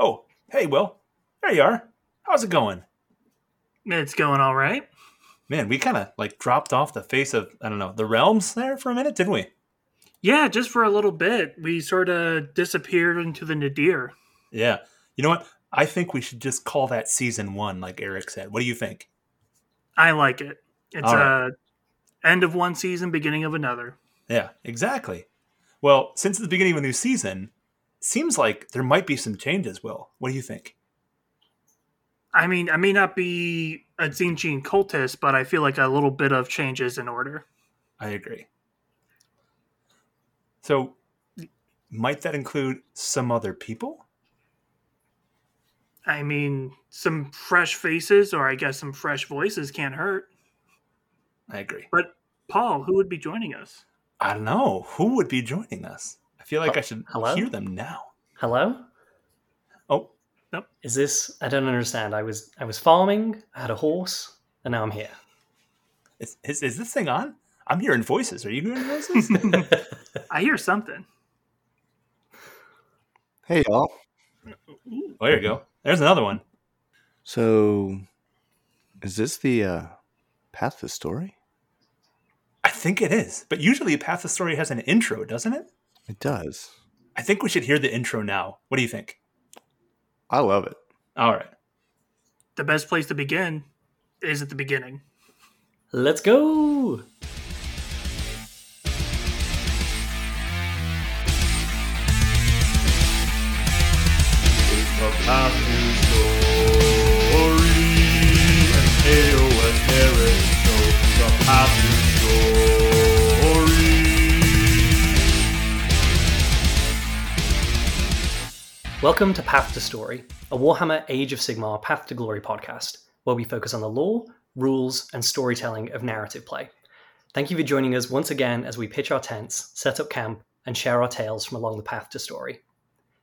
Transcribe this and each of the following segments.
Oh, hey, Will. There you are. How's it going? It's going all right. Man, we kind of like dropped off the face of, I don't know, the realms there for a minute, didn't we? Yeah, just for a little bit. We sort of disappeared into the nadir. Yeah. You know what? I think we should just call that season one, like Eric said. What do you think? I like it. It's All uh end of one season, beginning of another. Yeah, exactly. Well, since it's the beginning of a new season, seems like there might be some changes, Will. What do you think? I mean, I may not be a Tzeentch cultist, but I feel like a little bit of change is in order. I agree. So, might that include some other people? I mean, some fresh faces, or I guess some fresh voices can't hurt. I agree. But Paul, who would be joining us? I don't know. Who would be joining us? I feel like I should Hello? hear them now. Hello? Oh, nope. Is this I don't understand. I was I was farming, I had a horse, and now I'm here. is, is, is this thing on? I'm hearing voices. Are you hearing voices? I hear something. Hey, y'all. Ooh. oh, there you go. There's another one. So, is this the uh, path to story? I think it is. But usually, a Path of the Story has an intro, doesn't it? It does. I think we should hear the intro now. What do you think? I love it. All right. The best place to begin is at the beginning. Let's go. The Welcome to Path to Story, a Warhammer Age of Sigmar Path to Glory podcast, where we focus on the lore, rules, and storytelling of narrative play. Thank you for joining us once again as we pitch our tents, set up camp, and share our tales from along the path to story.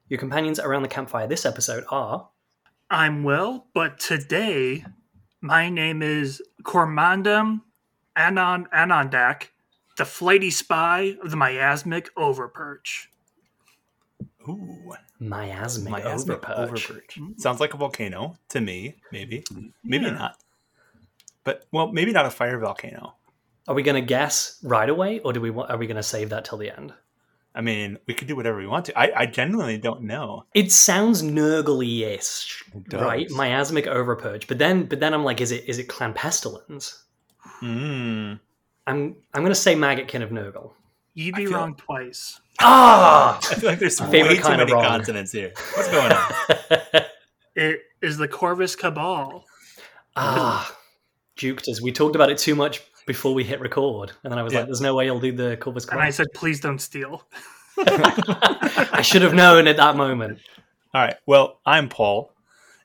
Your companions around the campfire this episode are I'm well, but today my name is Cormandum Anon Anondak, the flighty spy of the miasmic overperch. Ooh, Miasmic, miasmic Overperch. overperch. Sounds like a volcano to me. Maybe, maybe Yeah. not. But well, maybe not a fire volcano. Are we going to guess right away, or do we want, are we going to save that till the end? I mean, we could do whatever we want to. I, I genuinely don't know. It sounds Nurgle-ish, It right? Miasmic Overperch. But then, but then I'm like, is it is it Clan Pestilence? Mm. I'm I'm going to say Maggotkin of Nurgle. You'd be feel- wrong twice. Ah, I feel like there's way too many wrong. consonants here. What's going on? It is the Corvus Cabal. ah, juked us. We talked about it too much before we hit record, and then I was Yeah. like, "There's no way you'll do the Corvus Cabal." And I said, please don't steal. I should have known at that moment. All right. Well, I'm Paul,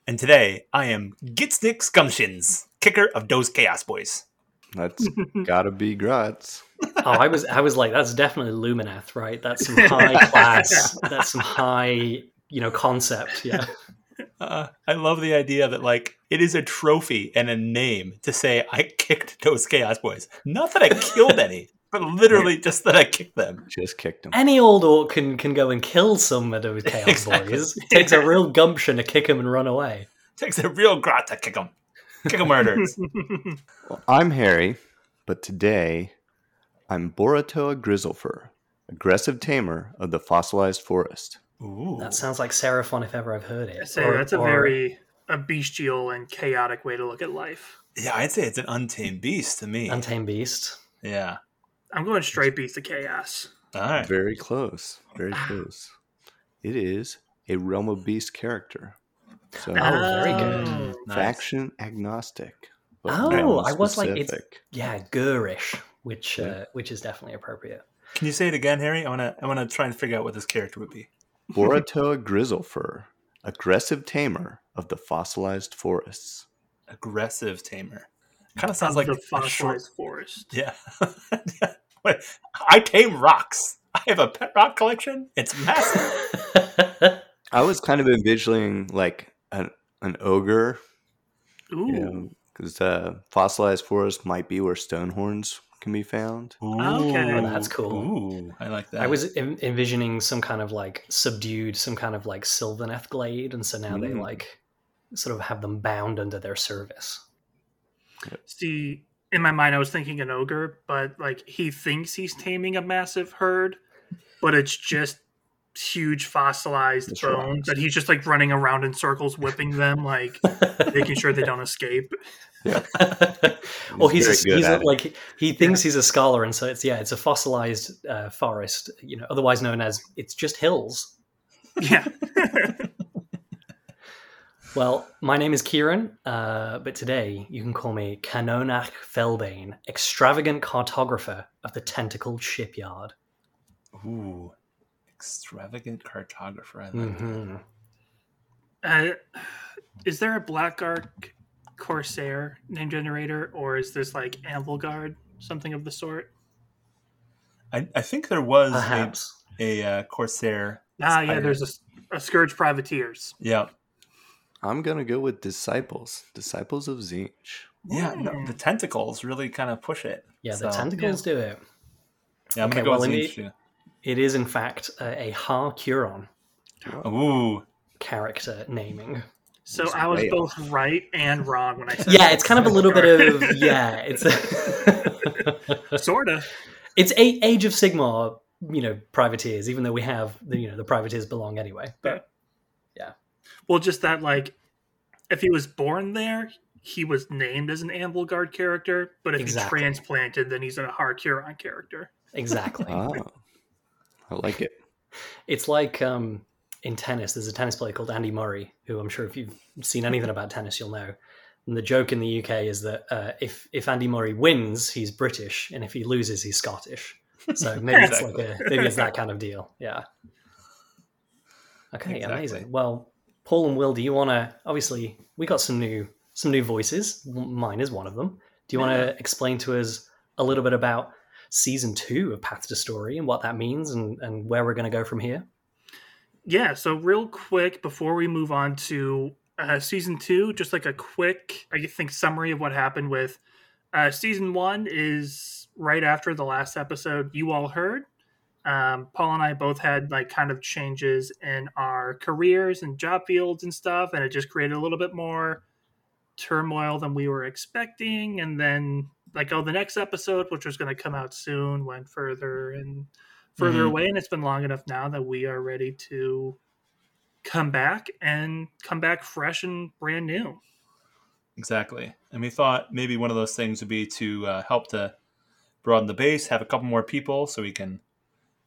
and today I am Gitsnick Scumshins, kicker of those Chaos Boys. That's gotta be Grutz. Oh, I was I was like, "That's definitely Lumineth, right? That's some high class. That's some high, you know, concept." Yeah. Uh, I love the idea that like it is a trophy and a name to say I kicked those Chaos Boys. Not that I killed any, but literally just that I kicked them. Just kicked them. any old orc can can go and kill some of those chaos Exactly. boys. It takes a real gumption to kick them and run away. takes a real grat to kick them. Kick them murders. Well, I'm Harry, but today I'm Boratoa Grizzlefur, aggressive tamer of the fossilized forest. Ooh. That sounds like Seraphon if ever I've heard it. I say Or- that's a or- very a bestial and chaotic way to look at life. yeah, I'd say it's an untamed beast to me. untamed beast. yeah. I'm going straight beast of chaos. All right. Very close. Very close. It is a Realm of Beast character. So, Oh, very good. Oh. Nice. faction agnostic. but Oh, I was like, it's- Yeah, Ghurish, which Yeah. uh, which is definitely appropriate. Can you say it again, Harry? I wanna I wanna try and figure out what this character would be. Boratoa Grizzlefur, aggressive tamer of the fossilized forests. Aggressive tamer. Kind of sounds Of like the a short. fossilized forest. Yeah. Wait, I tame rocks. I have a pet rock collection. It's massive. I was kind of envisioning like an, an ogre, Ooh. you know, because uh, fossilized forest might be where Stonehorns can be found. Ooh, Okay. That's cool. Ooh, I like that. I was en- envisioning some kind of like subdued, some kind of like Sylvaneth glade, and so now they Mm. like sort of have them bound under their service. See, in my mind, I was thinking an ogre, but like he thinks he's taming a massive herd, but it's just huge fossilized Just bones rocks. that he's just like running around in circles, whipping them, like making sure they don't escape. Yeah. well, he's a, he's a, like he thinks he's a scholar, and so it's yeah, it's a fossilized uh, forest, you know, otherwise known as it's just hills. Yeah. Well, my name is Kieran, uh, but today you can call me Canonach Felbane, extravagant cartographer of the tentacled shipyard. Ooh, extravagant cartographer. I like that. Mhm. Uh, is there a Black Ark Corsair name generator, or is this like Anvilgard, something of the sort? I, I think there was a, Perhaps. a uh, Corsair. Ah, yeah, pirate. there's a, a Scourge Privateers. Yeah, I'm gonna go with disciples, disciples of Tzeentch. yeah. No, Hmm. the tentacles really kind of push it. Yeah, the So, tentacles do it. Yeah, I'm Okay, gonna go well, with in Tzeentch, the- It is, in fact, a, a Har Kuron. Ooh, character naming. So I was whale. both right and wrong when I said. Yeah, it's kind of a little bit of yeah. It's a sort of. it's a, Age of Sigmar, you know, privateers. Even though we have the you know the privateers belong anyway. But yeah. Well, just that like, if he was born there, he was named as an Anvilgard character. But if Exactly. he transplanted, then he's a Har Kuron character. exactly, Oh, I like it. it's like um, in tennis. There's a tennis player called Andy Murray, who I'm sure if you've seen anything about tennis, you'll know. And the joke in the UK is that uh, if if Andy Murray wins, he's British, and if he loses, he's Scottish. So maybe it's like a, maybe it's that kind of deal. Yeah. Okay, Exactly. amazing. Well, Paul and Will, do you want to? Obviously, we got some new some new voices. Mine is one of them. Do you want to explain to us a little bit about season two of Path to Story and what that means and and where we're going to go from here? Yeah. So real quick before we move on to uh, season two, just like a quick, I think, summary of what happened with uh, season one is right after the last episode you all heard. Um, Paul and I both had like kind of changes in our careers and job fields and stuff, and it just created a little bit more turmoil than we were expecting. And then, like, oh, the next episode, which was going to come out soon, went further and further Mhm. away. And it's been long enough now that we are ready to come back and come back fresh and brand new. exactly. And we thought maybe one of those things would be to uh, help to broaden the base, have a couple more people, so we can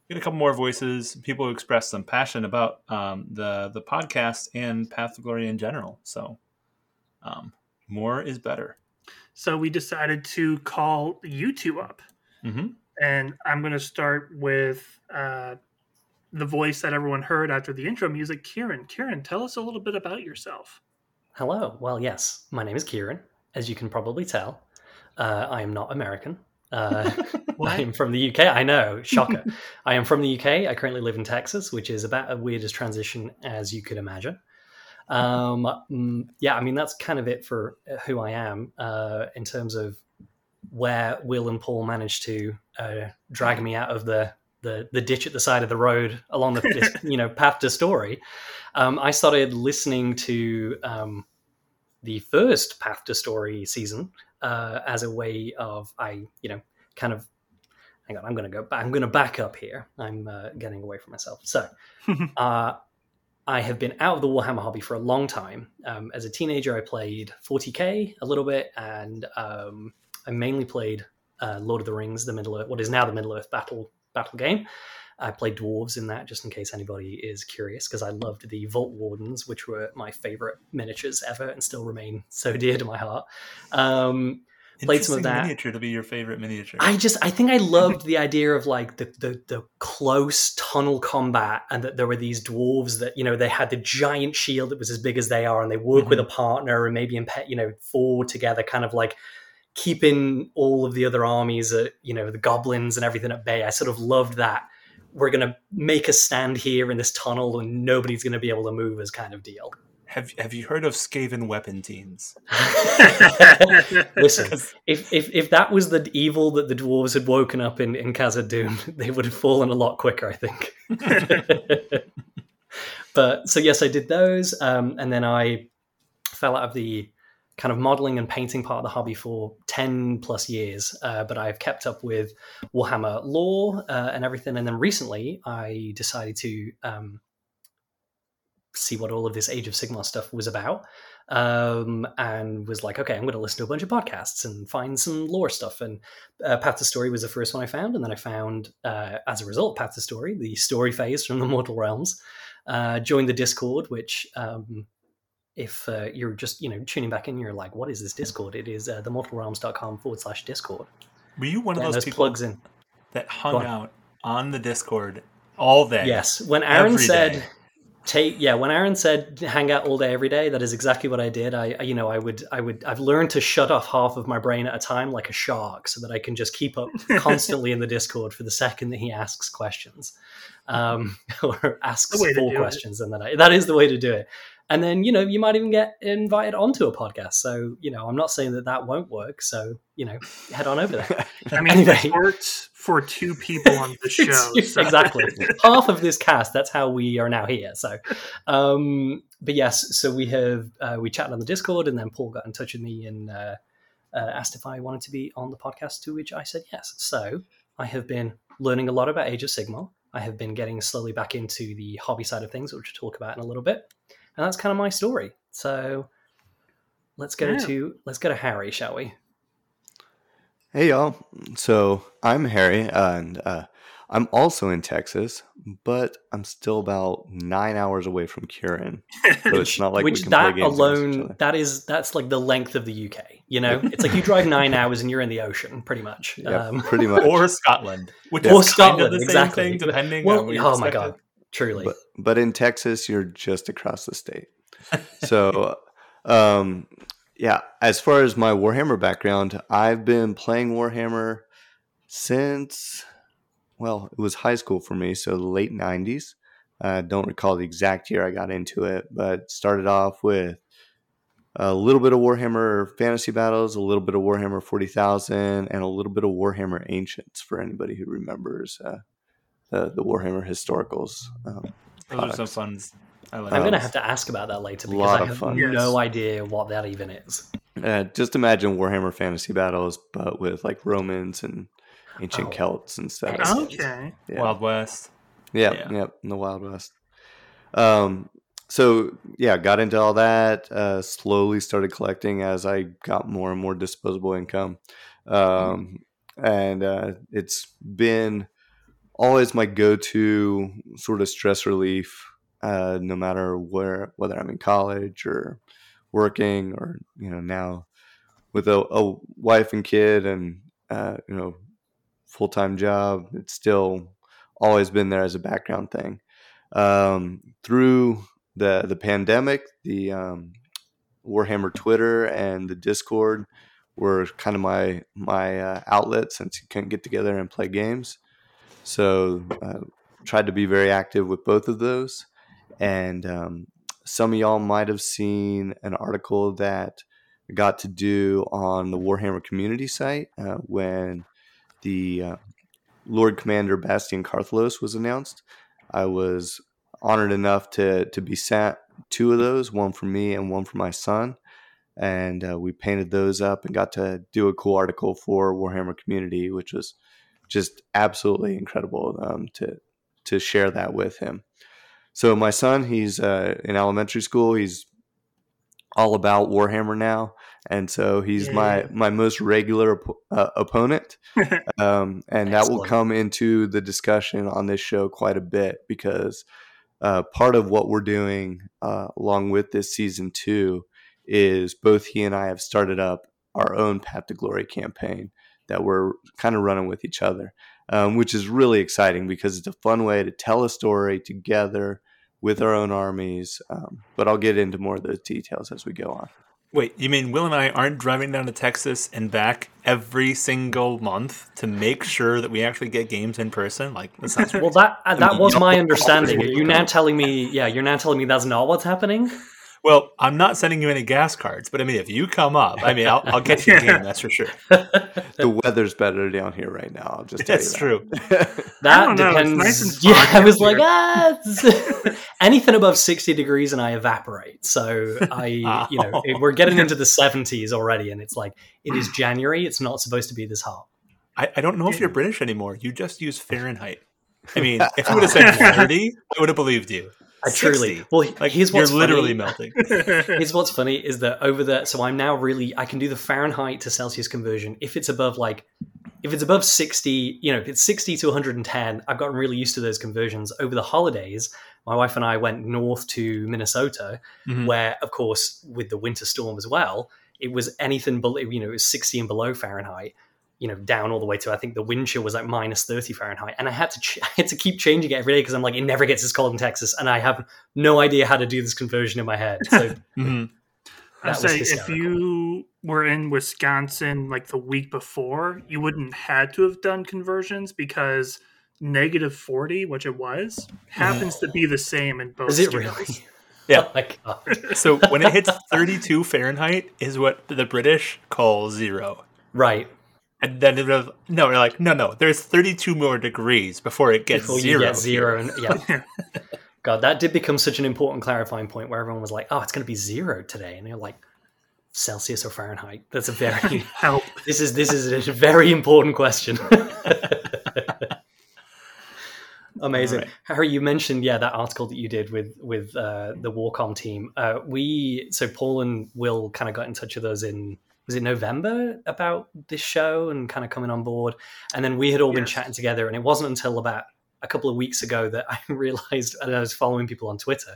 get a couple more voices, people who express some passion about um, the the podcast and Path to Glory in general. So, um, more is better. So we decided to call you two up. hmm And I'm going to start with uh, the voice that everyone heard after the intro music, Kieran. Kieran, tell us a little bit about yourself. Hello. Well, yes, my name is Kieran. As you can probably tell, uh, I am not American. Uh, I am from the UK. I know, shocker. I am from the UK. I currently live in Texas, which is about as weird as transition as you could imagine. Um, mm, yeah, I mean that's kind of it for who I am uh, in terms of where Will and Paul managed to uh, drag me out of the, the the ditch at the side of the road along the you know path to story. Um, I started listening to um, the first Path to Story season uh, as a way of I you know kind of hang on I'm going to go back I'm going to back up here I'm uh, getting away from myself so uh, I have been out of the Warhammer hobby for a long time. Um, as a teenager, I played 40k a little bit, and um, I mainly played uh, Lord of the Rings, the Middle Earth, what is now the Middle Earth battle battle game. I played dwarves in that, just in case anybody is curious, because I loved the Vault Wardens, which were my favorite miniatures ever, and still remain so dear to my heart. Um, Played some of that. miniature to be your favorite miniature. I just I think I loved the idea of like the, the the close tunnel combat and that there were these dwarves that you know they had the giant shield that was as big as they are and they work with mm-hmm. a partner and maybe in pet you know four together kind of like keeping all of the other armies at you know the goblins and everything at bay. I sort of loved that we're gonna make a stand here in this tunnel and nobody's gonna be able to move as kind of deal. Have have you heard of Skaven weapon teams? Listen, if, if if that was the evil that the dwarves had woken up in in Khazad-dûm, they would have fallen a lot quicker, I think. but so yes, I did those, um, and then I fell out of the kind of modeling and painting part of the hobby for 10 plus years uh, but i've kept up with warhammer lore uh, and everything and then recently i decided to um, see what all of this age of Sigmar stuff was about um, and was like okay i'm going to listen to a bunch of podcasts and find some lore stuff and uh, path to story was the first one i found and then i found uh, as a result path to story the story phase from the mortal realms uh, joined the discord which um, if uh, you're just you know tuning back in, you're like, "What is this Discord?" It is uh, themortalrealms.com forward slash Discord. Were you one of those those people plugs in. that hung on. out on the Discord all day? Yes, when Aaron said, day. "Take," yeah, when Aaron said, "Hang out all day, every day," that is exactly what I did. I, you know, I would, I would, I've learned to shut off half of my brain at a time, like a shark, so that I can just keep up constantly in the Discord for the second that he asks questions, um, or asks four do it. questions, and then I, that is the way to do it. And then you know you might even get invited onto a podcast. So you know I'm not saying that that won't work. So you know head on over there. I mean, Anyway. it worked for two people on the show. So- exactly half of this cast that's how we are now here so um but yes so we have uh, we chatted on the discord and then paul got in touch with me and uh, uh, asked if i wanted to be on the podcast to which i said yes so i have been learning a lot about age of sigmar i have been getting slowly back into the hobby side of things which we'll talk about in a little bit and that's kind of my story so let's go Yeah. to let's go to harry shall we Hey y'all. So I'm Harry, and uh, I'm also in Texas, but I'm still about nine hours away from Kieran. So it's not like we which can that play games alone that is that's like the length of the uk you know it's like you drive nine hours and you're in the ocean pretty much Yeah, um, pretty much. Or Scotland, which Or is kind Scotland, of the exactly. same thing, depending well on oh my expected. god truly but but in Texas, you're just across the state. So, um, yeah. As far as my Warhammer background, I've been playing Warhammer since well, it was high school for me, so late '90s. I don't recall the exact year I got into it, but started off with a little bit of Warhammer Fantasy Battles, a little bit of Warhammer 40,000, and a little bit of Warhammer Ancients for anybody who remembers uh, the, the Warhammer historicals. Um, Those are some fun. I like i'm gonna have to ask about that later because i have fun. Yes. no idea what that even is Uh, just imagine Warhammer Fantasy Battles, but with like Romans and ancient Oh. Celts and stuff. Okay. Yeah. Wild West. yeah, yeah. yeah, in the Wild West. Um, so yeah, got into all that. Uh, slowly started collecting as I got more and more disposable income, um, and uh, it's been always my go-to sort of stress relief. Uh, no matter where, whether I'm in college or working, or you know now with a, a wife and kid and uh, you know full time job, it's still always been there as a background thing. Um, through the the pandemic, the um, Warhammer Twitter and the Discord were kind of my my uh, outlet since you couldn't get together and play games. So uh, tried to be very active with both of those, and um, some of y'all might have seen an article that I got to do on the Warhammer community site uh, when the uh, Lord Commander Bastian Carthalos was announced. I was honored enough to to be sent two of those, one for me and one for my son, and uh, we painted those up and got to do a cool article for Warhammer Community, which was just absolutely incredible um, to to share that with him. So my son, he's uh, in elementary school. He's all about Warhammer now, and so he's my Yeah. my most regular op- uh, opponent um, and that will come into the discussion on this show quite a bit because uh, part of what we're doing uh, along with this season two is both he and I have started up our own Path to Glory campaign that we're kind of running with each other, um, which is really exciting because it's a fun way to tell a story together with our own armies. Um, but I'll get into more of those details as we go on. Wait, you mean Will and I aren't driving down to Texas and back every single month to make sure that we actually get games in person? Like that sounds well that uh, that mean, was you my know- understanding are you now telling me yeah you're now telling me that's not what's happening Well, I'm not sending you any gas cards, but I mean, if you come up, I mean, I'll, I'll get you a game. That's for sure. the weather's better down here right now. I'll just tell That's you true. that. That don't know, it's depends. nice yeah, I was up like, ah, anything above sixty degrees and I evaporate. So I, you know, Oh. we're getting into the seventies already, and it's like it is January. It's not supposed to be this hot. I, I don't know if you're British anymore. You just use Fahrenheit. I mean, if you would have said 30, I would have believed you. I truly. 60. Well, Like here's you're what's literally funny. melting. Here's what's funny is that over the so I'm now really I can do the Fahrenheit to Celsius conversion if it's above like if it's above 60 you know if it's 60 to 110 I've gotten really used to those conversions over the holidays my wife and I went north to Minnesota Mhm. where of course with the winter storm as well it was anything below you know it was 60 and below Fahrenheit you know down all the way to I think the wind chill was like minus 30 Fahrenheit and I had to ch- I had to keep changing it every day because I'm like it never gets as cold in Texas and I have no idea how to do this conversion in my head so Mhm. I That was say if you were in Wisconsin like the week before, you wouldn't had to have done conversions because negative forty, which it was, happens to be the same in both. Is it scales. really? Yeah. Oh. So when it hits 32 Fahrenheit is what the British call zero. Right. And then it was, no, we're like, no, no, there's 32 more degrees before it gets Before zero. you get zero and yeah. God, that did become such an important clarifying point where everyone was like, "Oh, it's going to be zero today," and you're like, "Celsius or Fahrenheit?" That's a very Help. this is this is a very important question. Amazing, Alright. Harry. You mentioned yeah that article that you did with with uh, the Warcom team. Uh, we so Paul and Will kind of got in touch with us in was it November about this show and kind of coming on board, and then we had all been chatting together, and it wasn't until about a couple of weeks ago that I realized, and I was following people on Twitter,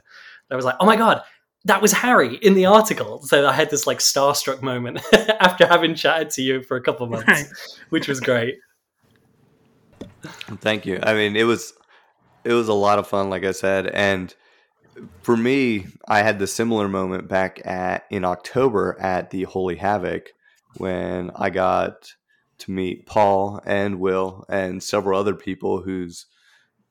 that I was like, oh my god, that was Harry in the article. So I had this like starstruck moment after having chatted to you for a couple of months, Right. which was great. Thank you. I mean, it was it was a lot of fun, like I said, and for me, I had the similar moment back at in October at the Holy Havoc when I got to meet Paul and Will and several other people whose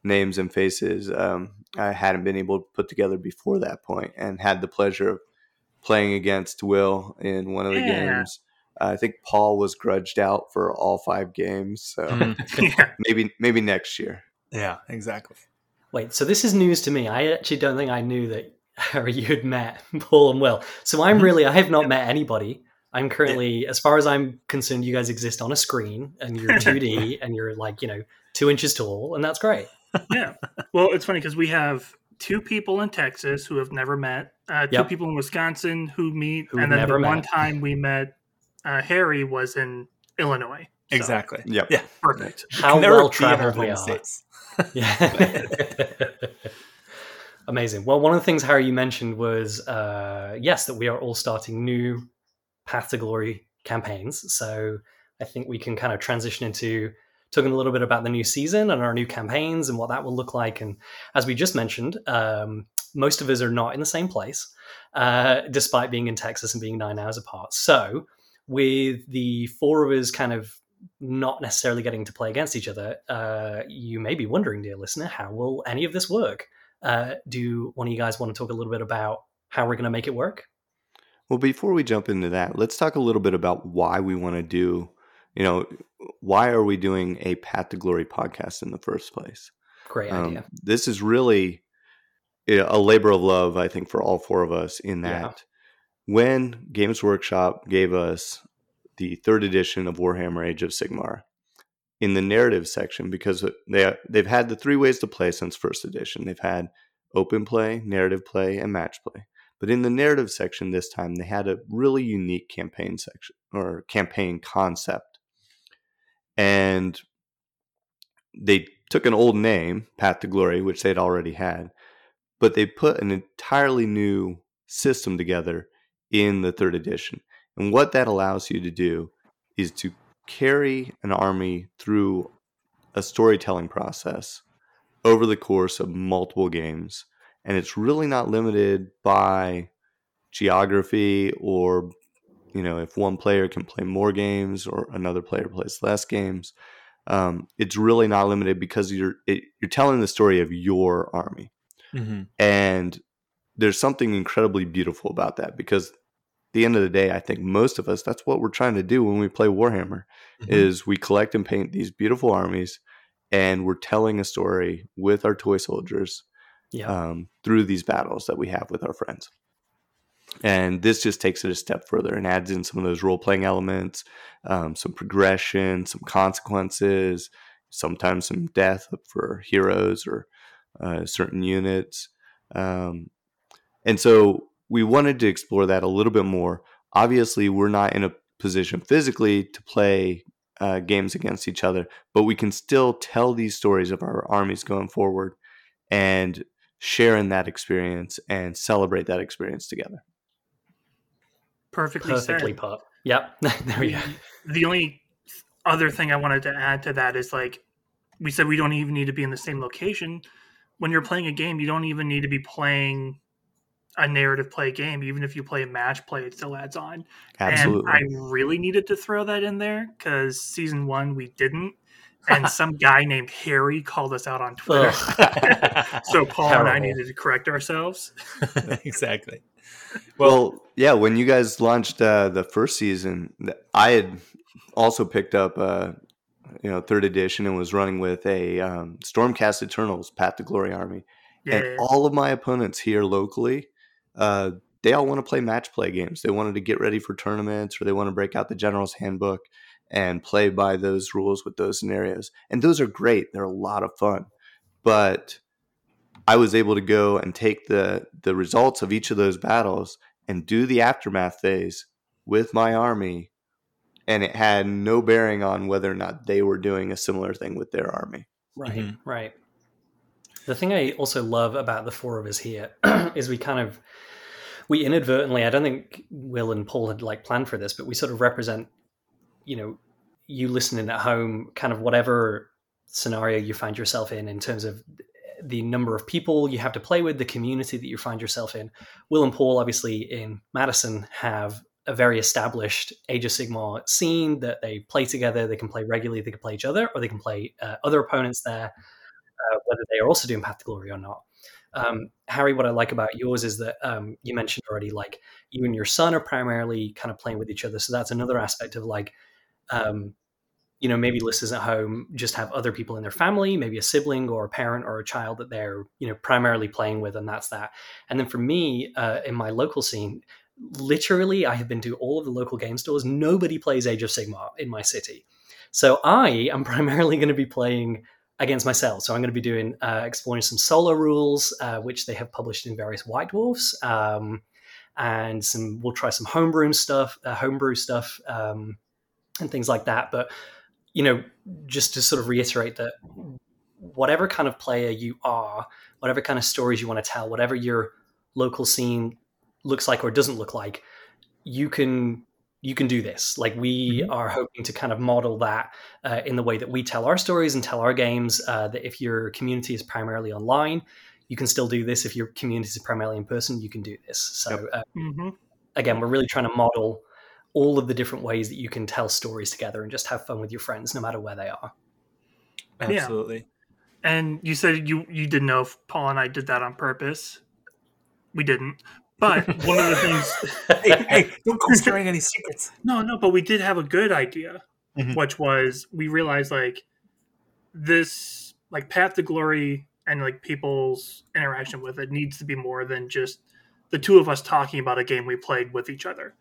names and faces um, I hadn't been able to put together before that point, and had the pleasure of playing against Will in one of the Yeah. games. I think Paul was grudged out for all five games, so Mhm. yeah. maybe maybe next year. Yeah, exactly. Wait, so this is news to me. I actually don't think I knew that Harry you had met Paul and Will. So I'm really I have not met anybody. I'm currently, as far as I'm concerned, you guys exist on a screen and you're 2D and you're like, you know, two inches tall, and that's great. yeah. Well, it's funny because we have two people in Texas who have never met, uh, two Yep. people in Wisconsin who meet, Who've and then never the one time we met uh, Harry was in Illinois. So, Exactly. Yep. Yeah. Perfect. How well be in our traveled we are. states. Yeah. Amazing. Well, one of the things, Harry, you mentioned was uh, yes, that we are all starting new Path to Glory campaigns. So I think we can kind of transition into talking a little bit about the new season and our new campaigns and what that will look like. And as we just mentioned, um, most of us are not in the same place, uh, despite being in Texas and being nine hours apart. So with the four of us kind of not necessarily getting to play against each other, uh, you may be wondering, dear listener, how will any of this work? Uh, do one of you guys want to talk a little bit about how we're going to make it work? Well, before we jump into that, let's talk a little bit about why we want to do, you know, why are we doing a Path to Glory podcast in the first place? Great Um, idea. this is really a labor of love, I think, for all four of us. In that, Yeah. when Games Workshop gave us the third edition of Warhammer Age of Sigmar, in the narrative section, because they they've had the three ways to play since first edition. They've had open play, narrative play, and match play. But in the narrative section this time, they had a really unique campaign section or campaign concept. And they took an old name, Path to Glory, which they'd already had, but they put an entirely new system together in the third edition. And what that allows you to do is to carry an army through a storytelling process over the course of multiple games. And it's really not limited by geography or, you know, if one player can play more games or another player plays less games. Um, it's really not limited because you're it, you're telling the story of your army Mm-hmm. and there's something incredibly beautiful about that because the end of the day, I think most of us that's what we're trying to do when we play Warhammer mm-hmm. is we collect and paint these beautiful armies and we're telling a story with our toy soldiers yeah. um, through these battles that we have with our friends. And this just takes it a step further and adds in some of those role playing elements, um, some progression, some consequences, sometimes some death for heroes or uh, certain units. Um, and so we wanted to explore that a little bit more. Obviously, we're not in a position physically to play uh, games against each other, but we can still tell these stories of our armies going forward and share in that experience and celebrate that experience together. Perfectly, perfectly said. put. Yep, there we go. The only other thing I wanted to add to that is like we said, we don't even need to be in the same location. When you're playing a game, you don't even need to be playing a narrative play game. Even if you play a match play, it still adds on. Absolutely. And I really needed to throw that in there because season one we didn't. And some guy named Harry called us out on Twitter. so Paul Terrible. and I needed to correct ourselves. exactly. Well, yeah, when you guys launched uh, the first season, I had also picked up uh, you know third edition and was running with a um, Stormcast Eternals Path to Glory army, yeah. and all of my opponents here locally, uh, they all want to play match play games. They wanted to get ready for tournaments, or they want to break out the General's Handbook and play by those rules with those scenarios. And those are great; they're a lot of fun. But I was able to go and take the the results of each of those battles and do the aftermath phase with my army and it had no bearing on whether or not they were doing a similar thing with their army. Right, mm-hmm. right. The thing I also love about the four of us here is we kind of we inadvertently I don't think Will and Paul had like planned for this, but we sort of represent, you know, you listening at home, kind of whatever scenario you find yourself in in terms of the number of people you have to play with, the community that you find yourself in. Will and Paul, obviously, in Madison, have a very established Age of Sigmar scene that they play together. They can play regularly. They can play each other, or they can play uh, other opponents there, uh, whether they are also doing Path to Glory or not. Um, Harry, what I like about yours is that um, you mentioned already, like you and your son are primarily kind of playing with each other. So that's another aspect of like, um, you know, maybe listeners at home just have other people in their family, maybe a sibling or a parent or a child that they're, you know, primarily playing with, and that's that. And then for me, uh, in my local scene, literally, I have been to all of the local game stores. Nobody plays Age of Sigmar in my city. So I am primarily going to be playing against myself. So I'm going to be doing uh, exploring some solo rules, uh, which they have published in various White Dwarfs, um, and some. We'll try some homebrew stuff, uh, homebrew stuff, um, and things like that. But you know, just to sort of reiterate that whatever kind of player you are, whatever kind of stories you want to tell, whatever your local scene looks like or doesn't look like, you can you can do this. Like we mm-hmm. are hoping to kind of model that uh, in the way that we tell our stories and tell our games. Uh, that if your community is primarily online, you can still do this. If your community is primarily in person, you can do this. So yep. uh, mm-hmm. again, we're really trying to model all of the different ways that you can tell stories together and just have fun with your friends, no matter where they are. Absolutely. Yeah. And you said you you didn't know if Paul and I did that on purpose. We didn't, but one of the things, hey, hey, don't go sharing any secrets. No, no, but we did have a good idea, mm-hmm. which was we realized like this, like Path to Glory and like people's interaction with it needs to be more than just the two of us talking about a game we played with each other.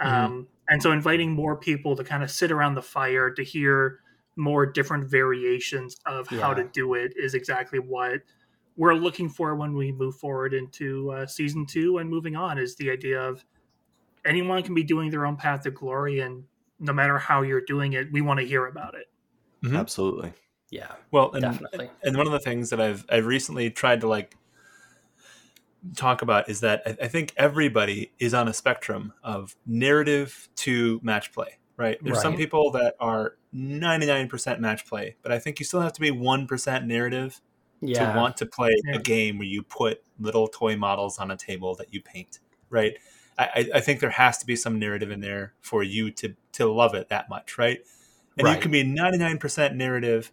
Mm-hmm. Um, and so inviting more people to kind of sit around the fire to hear more different variations of yeah. how to do it is exactly what we're looking for when we move forward into uh, season two and moving on is the idea of anyone can be doing their own path to glory and no matter how you're doing it we want to hear about it mm-hmm. absolutely yeah well and, definitely and one of the things that i've i've recently tried to like talk about is that I, I think everybody is on a spectrum of narrative to match play right there's right. some people that are 99% match play but i think you still have to be 1% narrative yeah. to want to play yeah. a game where you put little toy models on a table that you paint, right? I, I think there has to be some narrative in there for you to to love it that much, right? And right. you can be 99% narrative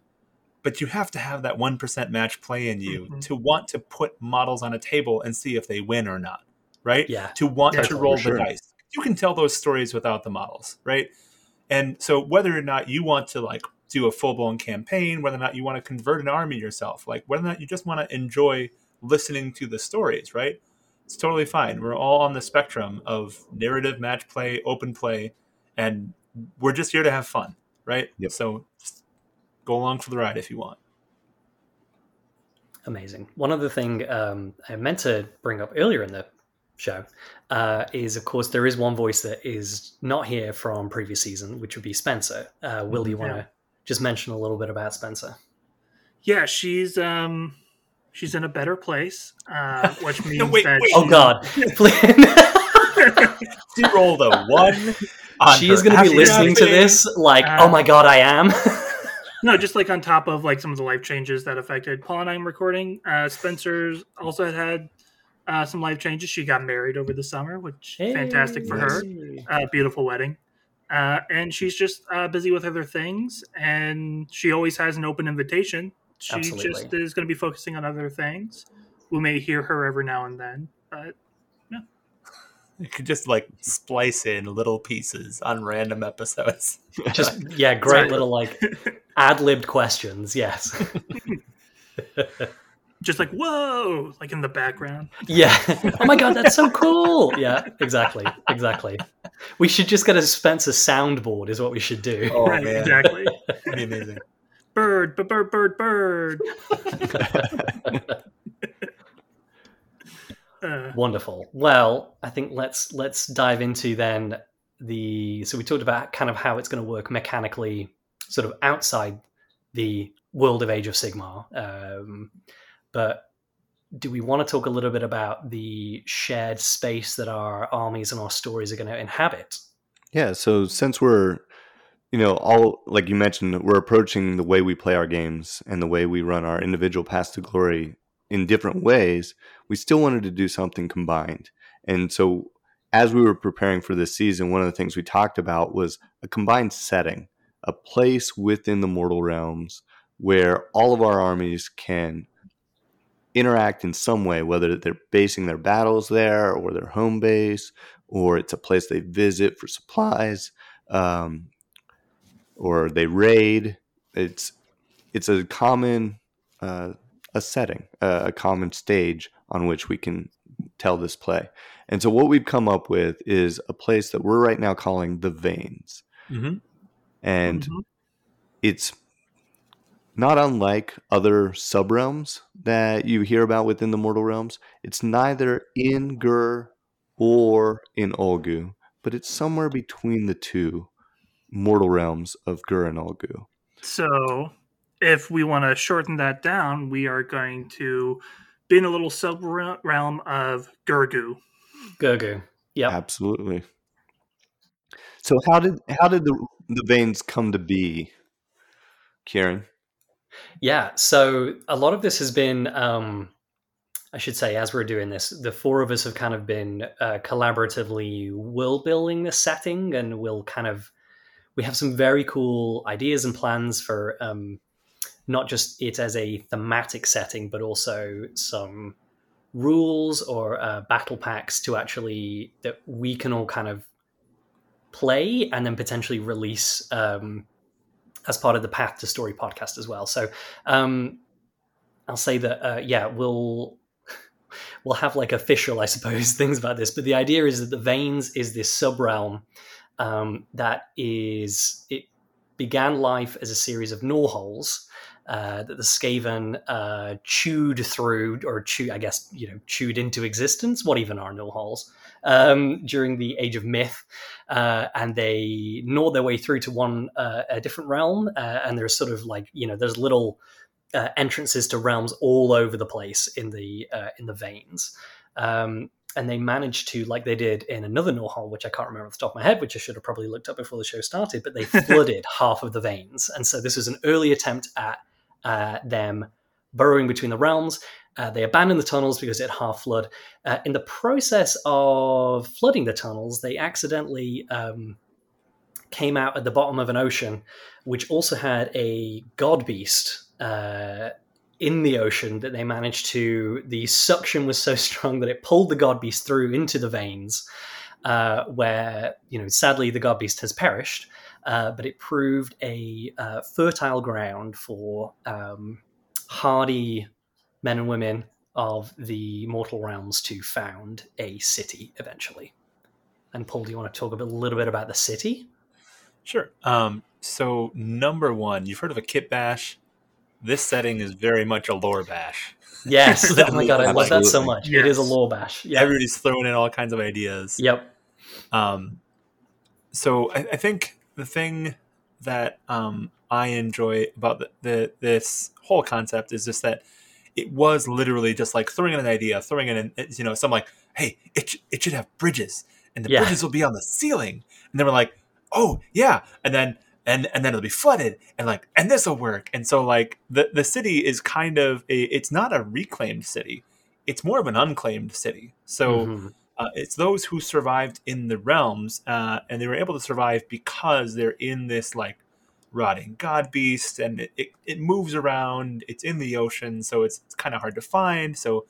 but you have to have that 1% match play in you Mhm. to want to put models on a table and see if they win or not, right? Yeah. To want Yeah, to roll for sure. the dice. You can tell those stories without the models, right? And so whether or not you want to like do a full-blown campaign, whether or not you want to convert an army yourself, like whether or not you just want to enjoy listening to the stories, right? It's totally fine. We're all on the spectrum of narrative, match play, open play, and we're just here to have fun, right? Yep. So just go along for the ride if you want. Amazing. One other thing um, I meant to bring up earlier in the show uh, is, of course, there is one voice that is not here from previous season, which would be Spencer. Uh, Will, you want to Yeah. Just mention a little bit about Spencer? Yeah, she's um she's in a better place, uh, which means wait, that wait. Oh God! She rolled a one. on she is going to be listening to this like, Uh, oh my God, I am. No, just like on top of like some of the life changes that affected Paul and I'm recording. Uh, Spencer's also had had uh, some life changes. She got married over the summer, which fantastic for her. Uh, beautiful wedding. Uh, and she's just uh, busy with other things, and she always has an open invitation. She Absolutely. just is going to be focusing on other things. We may hear her every now and then, but You could just like splice in little pieces on random episodes. Just yeah, great little like ad libbed questions. Yes. just like whoa, like in the background. Yeah. Oh my god, that's so cool. Yeah, exactly. Exactly. We should just get a Spencer soundboard is what we should do. Oh right, man, exactly. that'd be amazing. Bird, bird, bird, bird. Uh, Wonderful. Well, I think let's let's dive into then the so we talked about kind of how it's going to work mechanically sort of outside the world of Age of Sigmar. Um, but do we want to talk a little bit about the shared space that our armies and our stories are going to inhabit? Yeah, so since we're, you know, all like you mentioned, we're approaching the way we play our games and the way we run our individual paths to glory in different ways, we still wanted to do something combined. And so as we were preparing for this season, one of the things we talked about was a combined setting, a place within the mortal realms where all of our armies can interact in some way, whether they're basing their battles there or their home base, or it's a place they visit for supplies, um, or they raid. It's it's a common uh, a setting, uh, a common stage on which we can tell this play. And so what we've come up with is a place that we're right now calling the Veins, Mm-hmm. and Mhm. it's not unlike other subrealms that you hear about within the mortal realms. It's neither in Ghur or in Ulgu, but it's somewhere between the two mortal realms of Ghur and Ulgu. So, if we want to shorten that down, we are going to be in a little sub realm of Gurgu. Gurgu. Yep. Absolutely. So how did how did the the veins come to be, Kieran? Yeah, so a lot of this has been, um, I should say, as we're doing this, the four of us have kind of been uh, collaboratively world building this setting, and we'll kind of we have some very cool ideas and plans for um, not just it as a thematic setting, but also some rules or uh, battle packs to actually that we can all kind of play and then potentially release um, as part of the Path to Story podcast as well. So um, I'll say that uh, yeah, we'll we'll have like official, I suppose, things about this. But the idea is that the Veins is this sub realm um, that is it began life as a series of gnaw holes. Uh, that the Skaven uh, chewed through, or chew, I guess, you know, chewed into existence. What even are null holes? Um, during the Age of Myth, uh, and they gnaw their way through to one uh, a different realm. Uh, and there's sort of like you know, there's little uh, entrances to realms all over the place in the uh, in the veins. Um, and they managed to, like they did in another gnawhole, which I can't remember off the top of my head, which I should have probably looked up before the show started, but they flooded half of the veins. And so this was an early attempt at uh, them burrowing between the realms. Uh, they abandoned the tunnels because it half flood. Uh, in the process of flooding the tunnels, they accidentally um, came out at the bottom of an ocean, which also had a god beast uh, in the ocean that they managed to. The suction was so strong that it pulled the god beast through into the veins, uh, where you know sadly the god beast has perished. Uh, but it proved a uh, fertile ground for um, hardy men and women of the mortal realms to found a city eventually. And Paul, do you want to talk a, little bit about the city? Sure. Um, so number one, you've heard of a kit bash. This setting is very much a lore bash. Yes. oh my god, I love that so much. Yes. It is a lore bash. Yeah. Everybody's throwing in all kinds of ideas. Yep. Um, so I, I think the thing that um, I enjoy about the, the this whole concept is just that it was literally just like throwing in an idea, throwing in, an, you know, some like, hey, it, sh- it should have bridges, and the Yeah. bridges will be on the ceiling, and they were like, oh yeah, and then and and then it'll be flooded, and like, and this will work, and so like the the city is kind of a, it's not a reclaimed city, it's more of an unclaimed city, so. Mhm. Uh, it's those who survived in the realms, uh, and they were able to survive because they're in this like rotting god beast, and it, it, it moves around. It's in the ocean, so it's, it's kind of hard to find. So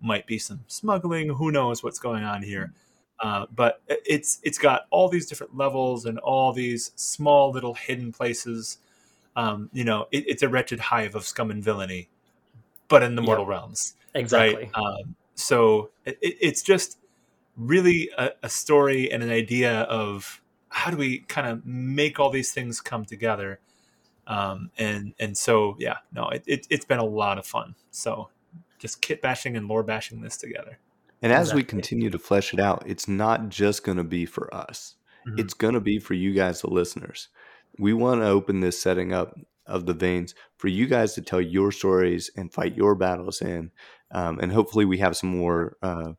might be some smuggling. Who knows what's going on here? Uh, but it- it's it's got all these different levels and all these small little hidden places. Um, you know, it, it's a wretched hive of scum and villainy, but in the mortal realms Exactly. right? Um, so it- it's just really a, a story and an idea of how do we kind of make all these things come together. Um, and and so yeah, no, it, it it's been a lot of fun. So just kit bashing and lore bashing this together. And as we continue to flesh it out, it's not just going to be for us. Mhm. It's going to be for you guys, the listeners. We want to open this setting up of the veins for you guys to tell your stories and fight your battles in. Um, and hopefully, we have some more uh,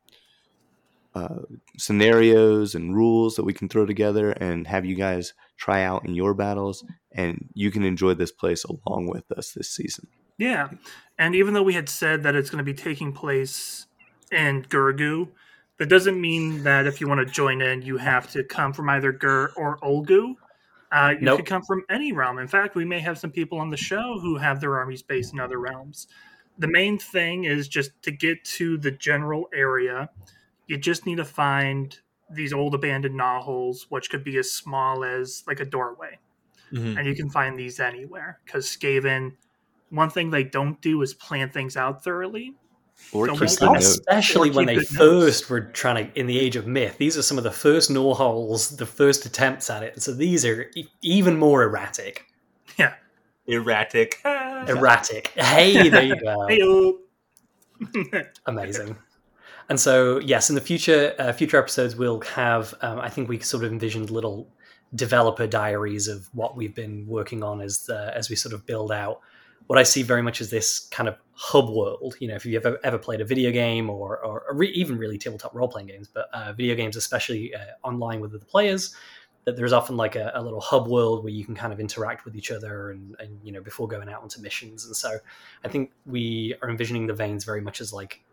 uh, scenarios and rules that we can throw together and have you guys try out in your battles. And you can enjoy this place along with us this season. Yeah. And even though we had said that it's going to be taking place in Gurgu, that doesn't mean that if you want to join in, you have to come from either Ghur or Ulgu. Uh, you Nope. could come from any realm. In fact, we may have some people on the show who have their armies based in other realms. The main thing is just to get to the general area, you just need to find these old abandoned gnawholes, which could be as small as like a doorway Mhm. and you can find these anywhere because Skaven. One thing they don't do is plan things out thoroughly. Or Don't keep keep the the notes. Especially Or when keep they good notes. first were trying to, in the age of myth, these are some of the first gnaw holes, the first attempts at it. So these are e- even more erratic. Yeah. Erratic. Erratic. Hey, there you go. Amazing. And so, yes, in the future, uh, future episodes, we'll have. Um, I think we sort of envisioned little developer diaries of what we've been working on as uh, as we sort of build out. What I see very much as this kind of hub world. You know, if you've ever, ever played a video game or, or, re- even really tabletop role playing games, but uh, video games, especially uh, online with other players, that there's often like a, a little hub world where you can kind of interact with each other and, and you know before going out onto missions. And so, I think we are envisioning the veins very much as like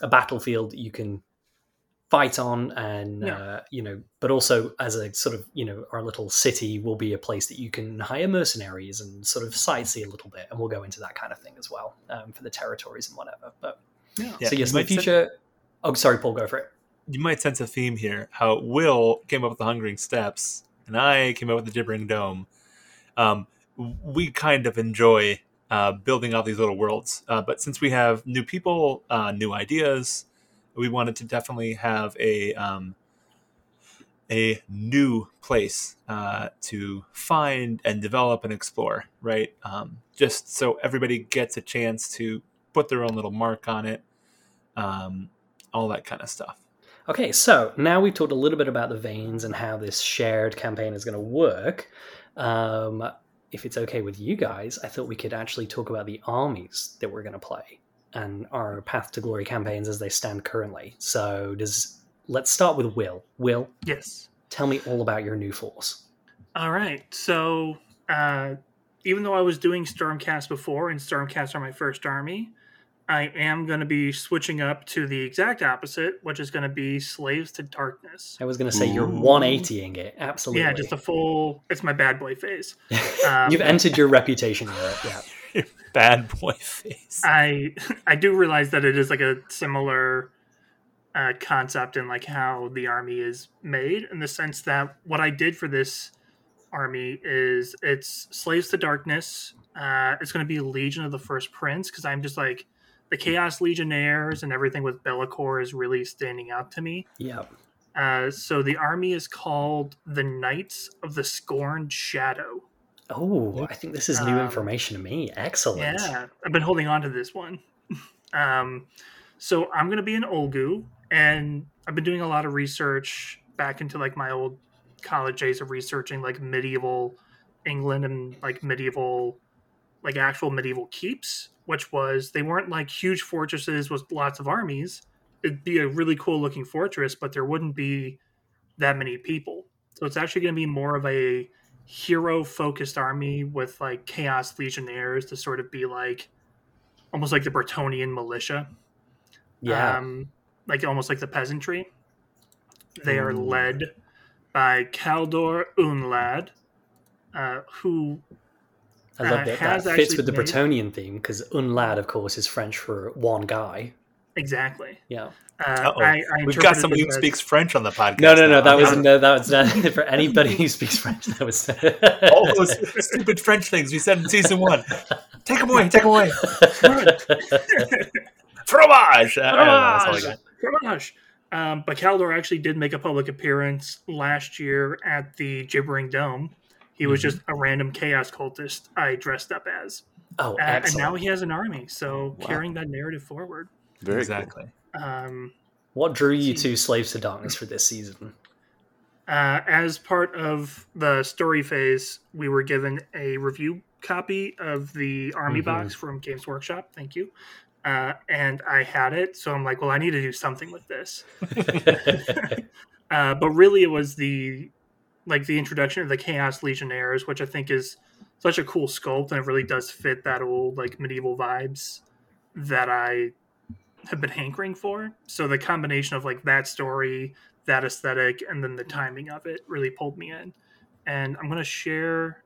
a battlefield that you can fight on and Yeah. uh, you know but also as a sort of you know our little city will be a place that you can hire mercenaries and sort of sightsee a little bit and we'll go into that kind of thing as well um, for the territories and whatever but yeah. Yeah, so yes you in the might sen- future oh sorry paul go for it you might sense a theme here. How Will came up with the Hungering Steps, and I came up with the Gibbering Dome. Um, we kind of enjoy uh, building all these little worlds, uh, but since we have new people, uh, new ideas, we wanted to definitely have a um, a new place uh, to find and develop and explore. Right, um, just so everybody gets a chance to put their own little mark on it, um, all that kind of stuff. Okay, so now we've talked a little bit about the veins and how this shared campaign is going to work. Um, if it's okay with you guys, I thought we could actually talk about the armies that we're going to play and our Path to Glory campaigns as they stand currently. So, does let's start with Will. Will, Yes. tell me all about your new force. All right. So, uh, even though I was doing Stormcast before, and Stormcast are my first army, I am going to be switching up to the exact opposite, which is going to be Slaves to Darkness. I was going to say you're 180ing it. Absolutely. Yeah, just a full. It's my bad boy phase. um, You've entered your reputation era. Yeah. bad boy face. I I do realize that it is like a similar uh, concept in like how the army is made in the sense that what I did for this army is it's slaves to darkness. Uh, it's going to be Legion of the First Prince because I'm just like the Chaos Legionnaires and everything with Be'lakor is really standing out to me. Yeah. Uh, so the army is called the Knights of the Scorned Shadow. Oh, I think this is new Um, information to me. Excellent. Yeah, I've been holding on to this one. um, so I'm going to be an Ulgu, and I've been doing a lot of research back into like my old college days of researching like medieval England and like medieval, like actual medieval keeps, which was they weren't like huge fortresses with lots of armies. It'd be a really cool looking fortress, but there wouldn't be that many people. So it's actually going to be more of a hero focused army with like chaos legionnaires to sort of be like almost like the Bretonnian militia. Yeah. Um, like almost like the peasantry. They are led by Caldor Unlad, uh, who I love uh, that. has That fits with the made- Bretonnian theme because unlad, of course, is French for one guy. exactly. Yeah. Uh, I, I We've got somebody who as- speaks French on the podcast. No, no, no. now. That was no, that was not for anybody who speaks French. That was all those stupid French things we said in season one. Take them away, take them away. Fromage. I don't know, that's all I got. Fromage. Um, but Caldor actually did make a public appearance last year at the Gibbering Dome. He was Mhm. just a random chaos cultist I dressed up as. oh, Uh, and now he has an army, so Wow. carrying that narrative forward. Very cool. exactly. Um, what drew you to Slaves to Darkness for this season? uh, as part of the story phase, we were given a review copy of the Army Mhm. box from Games Workshop. Thank you. Uh, and I had it, so I'm like, well, I need to do something with this. Uh, but really, it was the like the introduction of the Chaos Legionnaires, which I think is such a cool sculpt, and it really does fit that old like medieval vibes that I have been hankering for. So the combination of like that story, that aesthetic, and then the timing of it really pulled me in. And I'm gonna share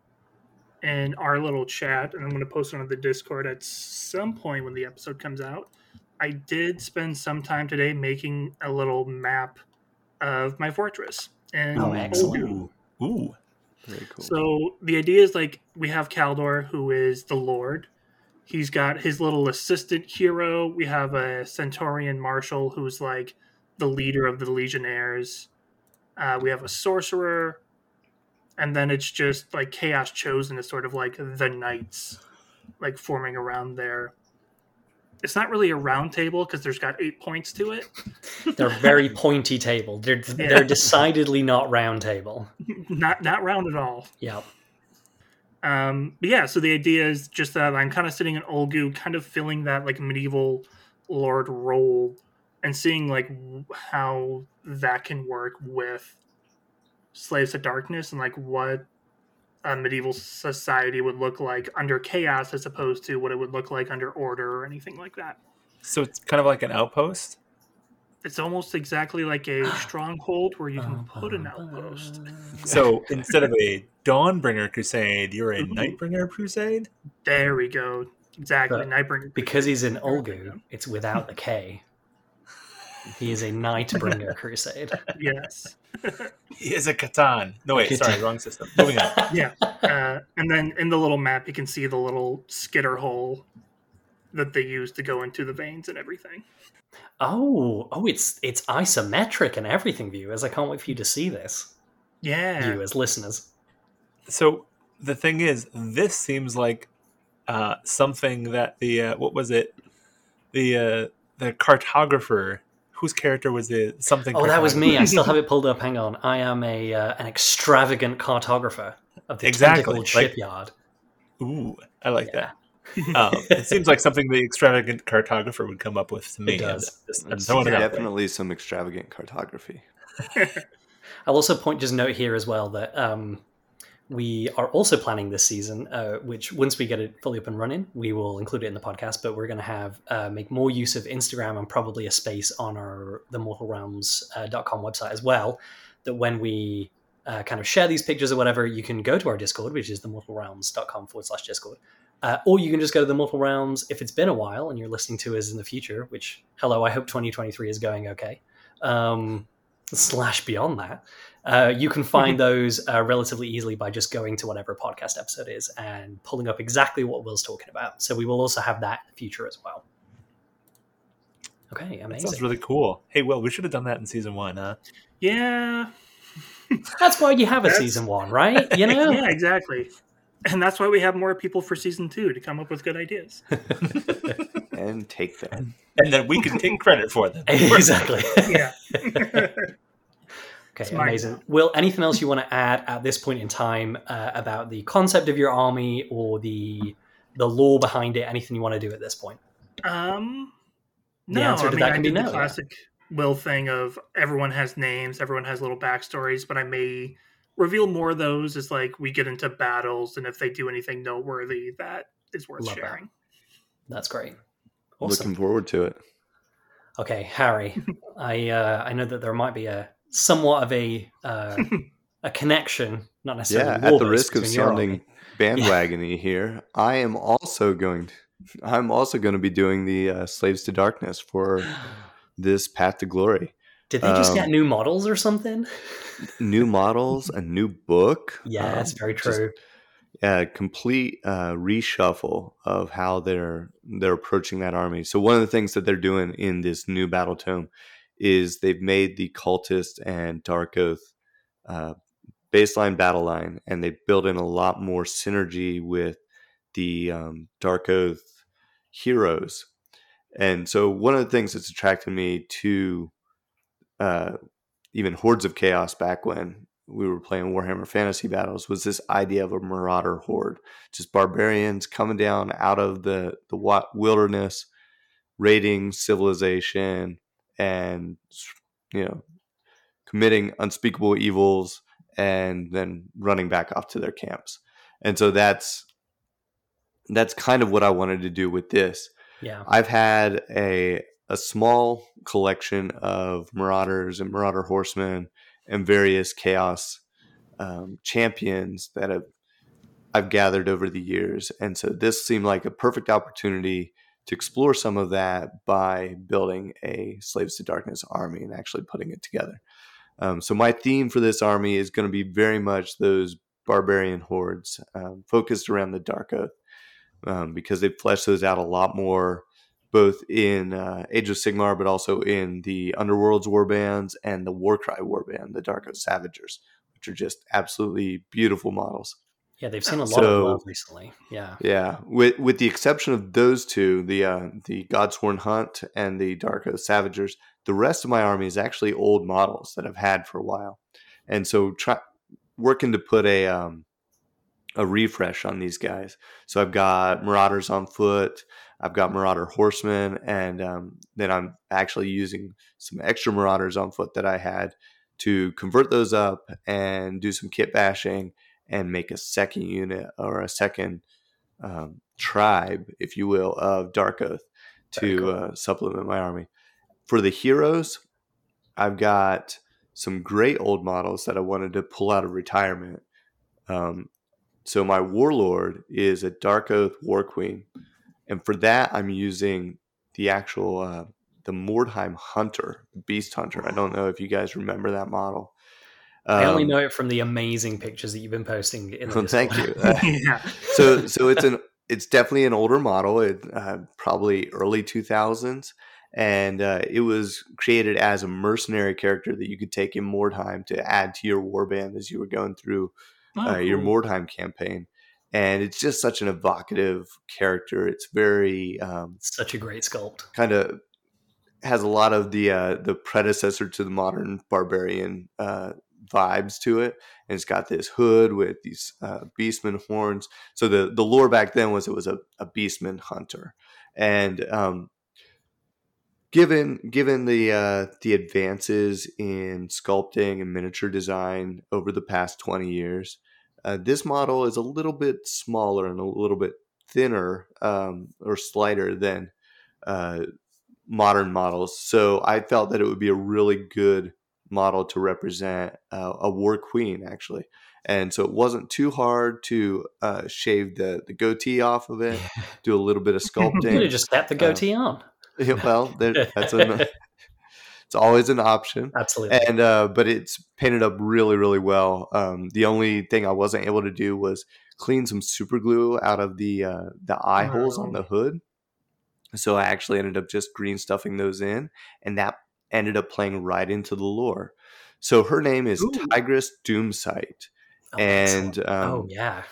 in our little chat, and I'm gonna post it on the Discord at some point when the episode comes out. I did spend some time today making a little map of my fortress. And Oh, excellent. Ooh. Ooh. Very cool. so the idea is like we have Caldor, who is the Lord. He's got his little assistant hero. We have a Centaurion Marshal, who's like the leader of the Legionnaires. Uh, we have a sorcerer, and then it's just like Chaos Chosen is sort of like the knights, like forming around there. It's not really a round table because there's got eight points to it. They're very pointy table. They're Yeah. they're decidedly not round table. not not round at all. Yeah. Um, but yeah, so the idea is just that I'm kind of sitting in Ulgu, kind of filling that like medieval lord role and seeing like how that can work with slaves to darkness and like what a medieval society would look like under chaos as opposed to what it would look like under order or anything like that. So it's kind of like an outpost. It's almost exactly like a stronghold where you can put an outpost. So instead of a Dawnbringer crusade, you're a Ooh. Nightbringer crusade. There we go. Exactly. But Nightbringer. Because he's in There Ulgu, it's without the K. He is a Nightbringer Crusade. Yes. He is a Catan. No wait, Catan. sorry, wrong system. Moving on. Yeah. Uh, and then in the little map, you can see the little skitter hole that they use to go into the veins and everything. Oh, oh, it's it's isometric and everything, viewers. I can't wait for you to see this, Yeah. viewers, listeners. So the thing is, this seems like uh, something that the uh, what was it? The uh, the cartographer whose character was the something? Oh, that was me. I still have it pulled up. Hang on. I am a uh, an extravagant cartographer of the Exactly, tentacled like- shipyard. Ooh, I like Yeah. that. Um, it seems like something the extravagant cartographer would come up with to me. It does. I'm just- It's throwing it out there. definitely some extravagant cartography. I'll also point just note here as well that um, we are also planning this season, uh, which once we get it fully up and running, we will include it in the podcast. But we're going to have uh, make more use of Instagram and probably a space on our the mortalrealms.com website as well. That when we uh, kind of share these pictures or whatever, you can go to our Discord, which is the mortalrealms.com forward slash Discord. Uh, or you can just go to the Mortal Realms if it's been a while and you're listening to us in the future, which, hello, I hope 2023 is going okay. Um, slash beyond that. Uh, you can find those uh, relatively easily by just going to whatever podcast episode is and pulling up exactly what Will's talking about. So we will also have that in the future as well. Okay, That amazing. sounds really cool. Hey, Will, we should have done that in season one, huh? Yeah. That's why you have a That's- season one, right? You know? Yeah, exactly. And that's why we have more people for season two to come up with good ideas. And take them. And then we can take credit for them. exactly. Yeah. Okay, my amazing. Will, anything else you want to add at this point in time uh, about the concept of your army or the the law behind it? Anything you want to do at this point? Um, The no, answer I to mean, that I can be no, the classic Will thing of everyone has names, everyone has little backstories, but I may reveal more of those as like we get into battles, and if they do anything noteworthy, that is worth Love that. sharing. That's great. Awesome. Looking forward to it. Okay, Harry, I uh, I know that there might be a somewhat of a uh, a connection, not necessarily. Yeah, at the risk of sounding bandwagony here, I am also going. To, I'm also going to be doing the uh, Slaves to Darkness for this Path to Glory. Did they just um, get new models or something? New models, a new book. Yeah, um, that's very just true. A complete uh, reshuffle of how they're they're approaching that army. So one of the things that they're doing in this new battle tome is they've made the cultist and dark oath uh, baseline battle line, and they built in a lot more synergy with the um, dark oath heroes. And so one of the things that's attracted me to uh, even hordes of chaos back when we were playing Warhammer Fantasy Battles was this idea of a marauder horde, just barbarians coming down out of the the wilderness, raiding civilization, and you know, committing unspeakable evils, and then running back off to their camps. And so that's that's kind of what I wanted to do with this. Yeah. I've had a a small collection of marauders and marauder horsemen and various chaos um, champions that have I've gathered over the years, and so this seemed like a perfect opportunity to explore some of that by building a Slaves to Darkness army and actually putting it together. Um, so my theme for this army is going to be very much those barbarian hordes, um, focused around the Dark Oath, um, because they flesh those out a lot more both in uh, Age of Sigmar, but also in the Underworlds warbands and the Warcry warband, the Dark Oath Savagers, which are just absolutely beautiful models. Yeah, they've seen a lot So- of love recently. Yeah. Yeah, with with the exception of those two, the uh, the Godsworn Hunt and the Dark Oath Savagers, the rest of my army is actually old models that I've had for a while, and so try working to put a um, a refresh on these guys. So I've got Marauders on foot, I've got Marauder Horsemen, and um, then I'm actually using some extra Marauders on foot that I had to convert those up and do some kit bashing and make a second unit or a second um, tribe, if you will, of Dark Oath to cool. uh, supplement my army. For the heroes, I've got some great old models that I wanted to pull out of retirement. Um, so my warlord is a Dark Oath War Queen, and for that I'm using the actual uh, the Mordheim Hunter, Beast Hunter. I don't know if you guys remember that model. I only Um, know it from the amazing pictures that you've been posting in well, thank you. Uh, yeah. so so it's an it's definitely an older model it uh, probably early 2000s and uh, it was created as a mercenary character that you could take in mordheim to add to your warband as you were going through Oh, uh, your mordheim campaign and it's just such an evocative character it's very um, Such a great sculpt. kind of has a lot of the uh, the predecessor to the modern barbarian uh, vibes to it, and it's got this hood with these uh, beastman horns. So the the lore back then was it was a, a beastman hunter, and um, given given the uh, the advances in sculpting and miniature design over the past twenty years, uh, this model is a little bit smaller and a little bit thinner um, or slighter than uh, modern models. So I felt that it would be a really good model to represent uh, a war queen, actually. And so it wasn't too hard to uh, shave the, the goatee off of it, do a little bit of sculpting. You could sculpting. have just kept the goatee on. Yeah, well, there, that's an, it's always an option. Absolutely. And uh, but it's painted up really, really well. Um, the only thing I wasn't able to do was clean some super glue out of the uh, the eye holes on the hood. So I actually ended up just green stuffing those in, and that ended up playing right into the lore. So her name is Ooh. Tigress Doomsight. Oh, and um, oh yeah.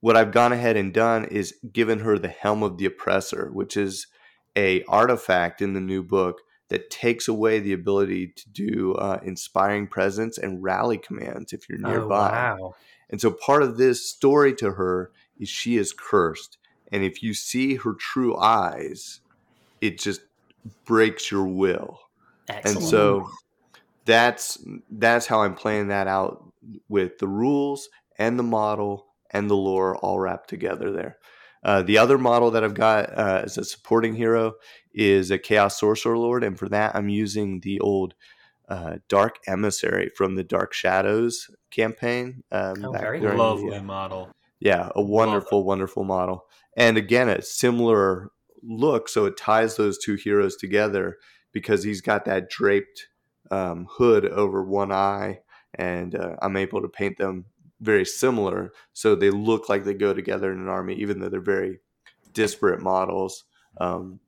what I've gone ahead and done is given her the Helm of the Oppressor, which is a artifact in the new book that takes away the ability to do uh, inspiring presence and rally commands if you're Oh nearby. wow. And so part of this story to her is she is cursed, and if you see her true eyes, it just breaks your will Excellent. and so that's that's how I'm playing that out with the rules and the model and the lore all wrapped together there. Uh, the other model that I've got uh, as a supporting hero is a Chaos Sorcerer Lord, and for that I'm using the old uh, Dark Emissary from the Dark Shadows campaign. Um, Oh, back very during cool. the, Lovely uh, model. yeah, a wonderful, wonderful model. And again, a similar look. So it ties those two heroes together because he's got that draped um, hood over one eye, and uh, I'm able to paint them very similar. So they look like they go together in an army, even though they're very disparate models. Um,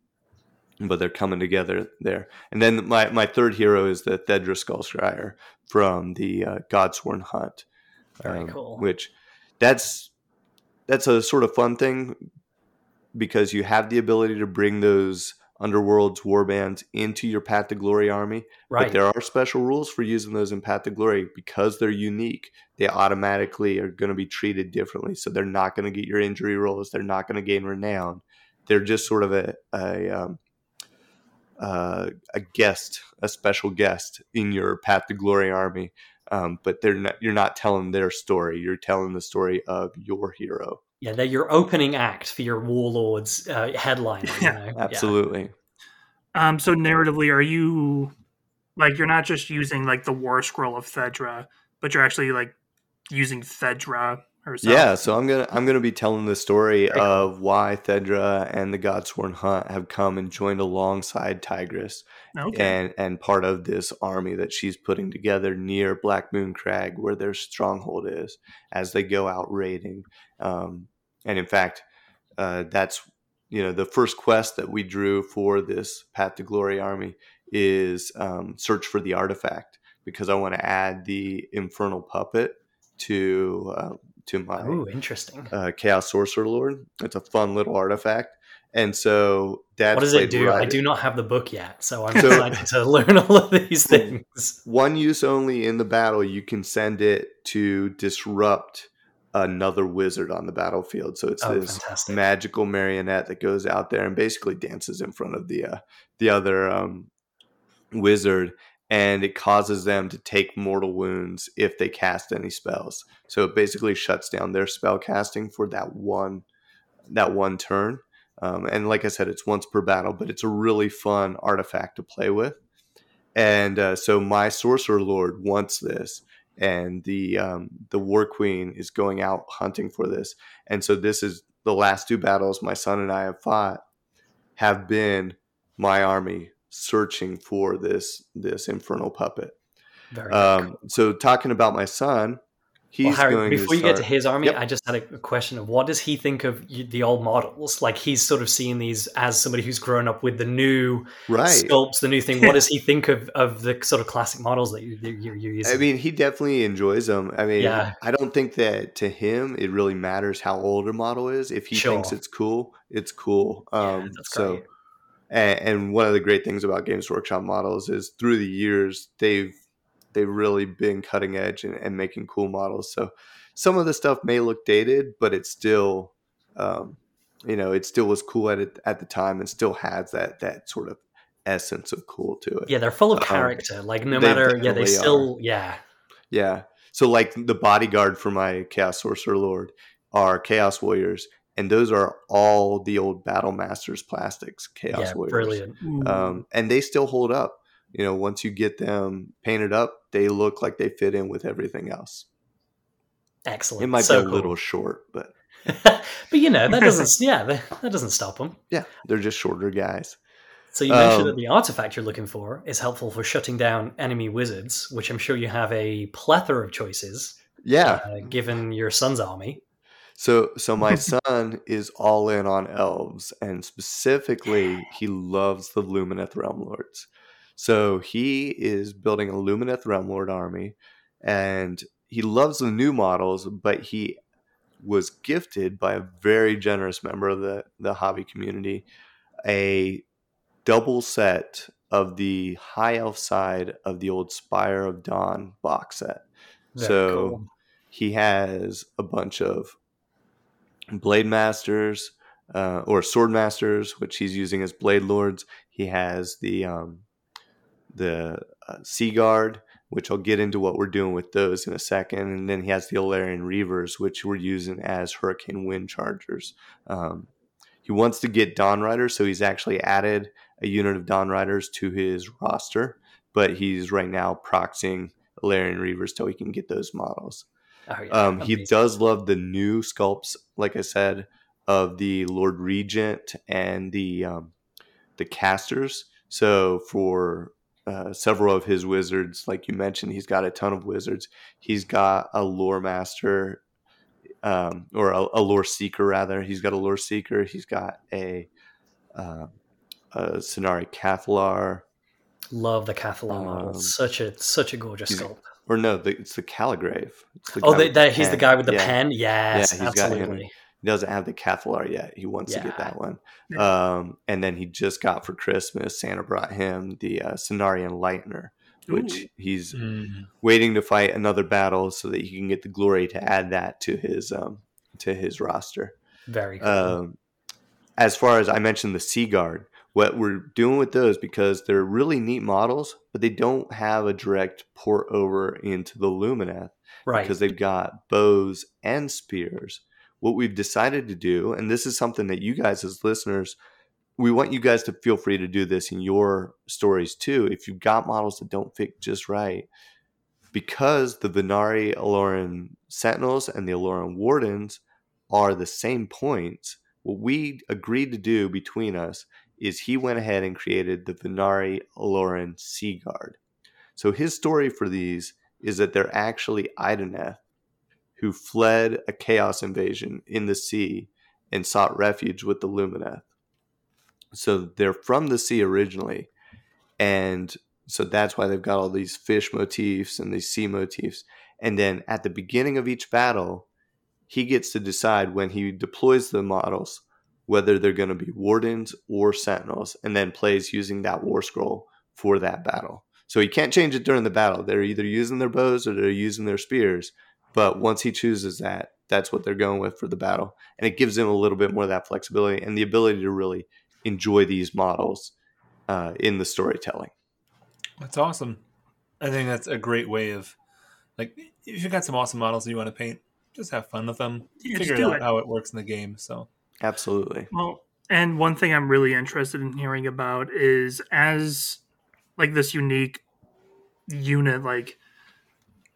but they're coming together there. And then my, my third hero is the Thedra Skullscryer from the uh, Godsworn Hunt Very um, cool. Which that's that's a sort of fun thing because you have the ability to bring those underworld's warbands into your Path to Glory army. right. But there are special rules for using those in Path to Glory because they're unique. They automatically are going to be treated differently. So they're not going to get your injury rolls. They're not going to gain renown. They're just sort of a a, um, uh, a guest, a special guest in your Path to Glory army. Um, but they're not, you're not telling their story. You're telling the story of your hero. Yeah, they're your opening act for your warlords uh, headline. You Yeah, know? Yeah. Absolutely. Um, so narratively, are you like you're not just using like the War Scroll of Thedra, but you're actually like using Thedra herself? Yeah, so I'm gonna I'm gonna be telling the story Very cool. of why Thedra and the Godsworn Hunt have come and joined alongside Tigress Okay. and and part of this army that she's putting together near Black Moon Crag, where their stronghold is, as they go out raiding. Um, and in fact, uh, that's you know the first quest that we drew for this Path to Glory army is um, search for the artifact because I want to add the Infernal Puppet to uh, to my Ooh, interesting. uh, Chaos Sorcerer Lord. It's a fun little artifact, and so that's what does it do? I do not have the book yet, so I'm So- excited to learn all of these things. one use only in the battle. You can send it to disrupt another wizard on the battlefield. So it's Oh, this fantastic. magical marionette that goes out there and basically dances in front of the uh, the other um, wizard, and it causes them to take mortal wounds if they cast any spells. So it basically shuts down their spell casting for that one that one turn. Um, and like I said, it's once per battle, but it's a really fun artifact to play with. And uh, so my sorcerer lord wants this, and the um, the war queen is going out hunting for this. And so this is the last two battles my son and I have fought have been my army searching for this this infernal puppet. Um, so talking about my son, he's well, Harry, going before you get to his army, Yep. I just had a question of what does he think of the old models? Like he's sort of seeing these as somebody who's grown up with the new right. sculpts, the new thing. What does he think of, of the sort of classic models that you, you're, you're using? I mean, he definitely enjoys them. I mean, Yeah. I don't think that to him it really matters how old a model is. If he thinks it's cool, it's cool. Yeah, Um, that's so, and, and one of the great things about Games Workshop models is through the years they've they've really been cutting edge and, and making cool models. So some of the stuff may look dated, but it's still, um, you know, it still was cool at it at the time and still has that that sort of essence of cool to it. yeah, they're full of um, character. Like no matter, yeah, they still, yeah, Yeah. So like the bodyguard for my Chaos Sorcerer Lord are Chaos Warriors, and those are all the old Battle Masters plastics Chaos yeah, Warriors. brilliant. Um, and they still hold up. You know, once you get them painted up, they look like they fit in with everything else. Excellent. It might So be a cool. little short, but but you know that doesn't. yeah, that, doesn't stop them. yeah, they're just shorter guys. So you mentioned Um, that the artifact you're looking for is helpful for shutting down enemy wizards, which I'm sure you have a plethora of choices Yeah. uh, given your son's army. So so my son is all in on elves, and specifically he loves the Lumineth Realm Lords. So he is building a Lumineth Realm Lord army, and he loves the new models, but he was gifted by a very generous member of the, the hobby community a double set of the high elf side of the old Spire of Dawn box set. So cool. he has a bunch of blade masters uh, or sword masters, which he's using as blade lords. He has the um, the uh, sea guard, which I'll get into what we're doing with those in a second, and then he has the Ellyrian reavers, which we're using as hurricane wind chargers. Um, he wants to get Dawn Riders, so he's actually added a unit of Dawn Riders to his roster, but he's right now proxying Ellyrian reavers till he can get those models. Oh, yeah, Um, he does love the new sculpts, like I said, of the Lord Regent and the um, the casters. So for uh, several of his wizards, like you mentioned, he's got a ton of wizards. He's got a lore master, um, or a, a lore seeker rather. He's got a lore seeker. He's got a uh, a Scinari Cathallar, Love the Cathallar model. Um, Such a such a gorgeous sculpt. or no, the, it's the Calligrave. It's the Oh, the, he's the guy with the Yeah. pen. Yes, Yeah, he's got him. absolutely. He doesn't have the Cathallar yet. He wants to get that one. Um, and then he just got for Christmas, Santa brought him the uh, Scinari Enlightener, which Ooh. he's Mm. waiting to fight another battle so that he can get the glory to add that to his um, to his roster. Very cool. Um, as far as I mentioned, the Sea Guard, what we're doing with those because they're really neat models, but they don't have a direct port over into the Lumineth right. because they've got bows and spears. What we've decided to do, and this is something that you guys as listeners, we want you guys to feel free to do this in your stories too. If you've got models that don't fit just right, because the Vanari Auralan Sentinels and the Auralan Wardens are the same points, what we agreed to do between us is he went ahead and created the Vanari Auralan Sea Guard. So his story for these is that they're actually Idoneth who fled a chaos invasion in the sea and sought refuge with the Lumineth. So they're from the sea originally, and so that's why they've got all these fish motifs and these sea motifs. And then at the beginning of each battle, he gets to decide when he deploys the models whether they're going to be wardens or sentinels, and then plays using that war scroll for that battle. So he can't change it during the battle. They're either using their bows or they're using their spears. But once he chooses that, that's what they're going with for the battle. And it gives him a little bit more of that flexibility and the ability to really enjoy these models uh, in the storytelling. That's awesome. I think that's a great way of like if you got some awesome models that you want to paint, just have fun with them. Yeah, just Figure out it. how it works in the game. So Absolutely. Well, and one thing I'm really interested in hearing about is as like this unique unit like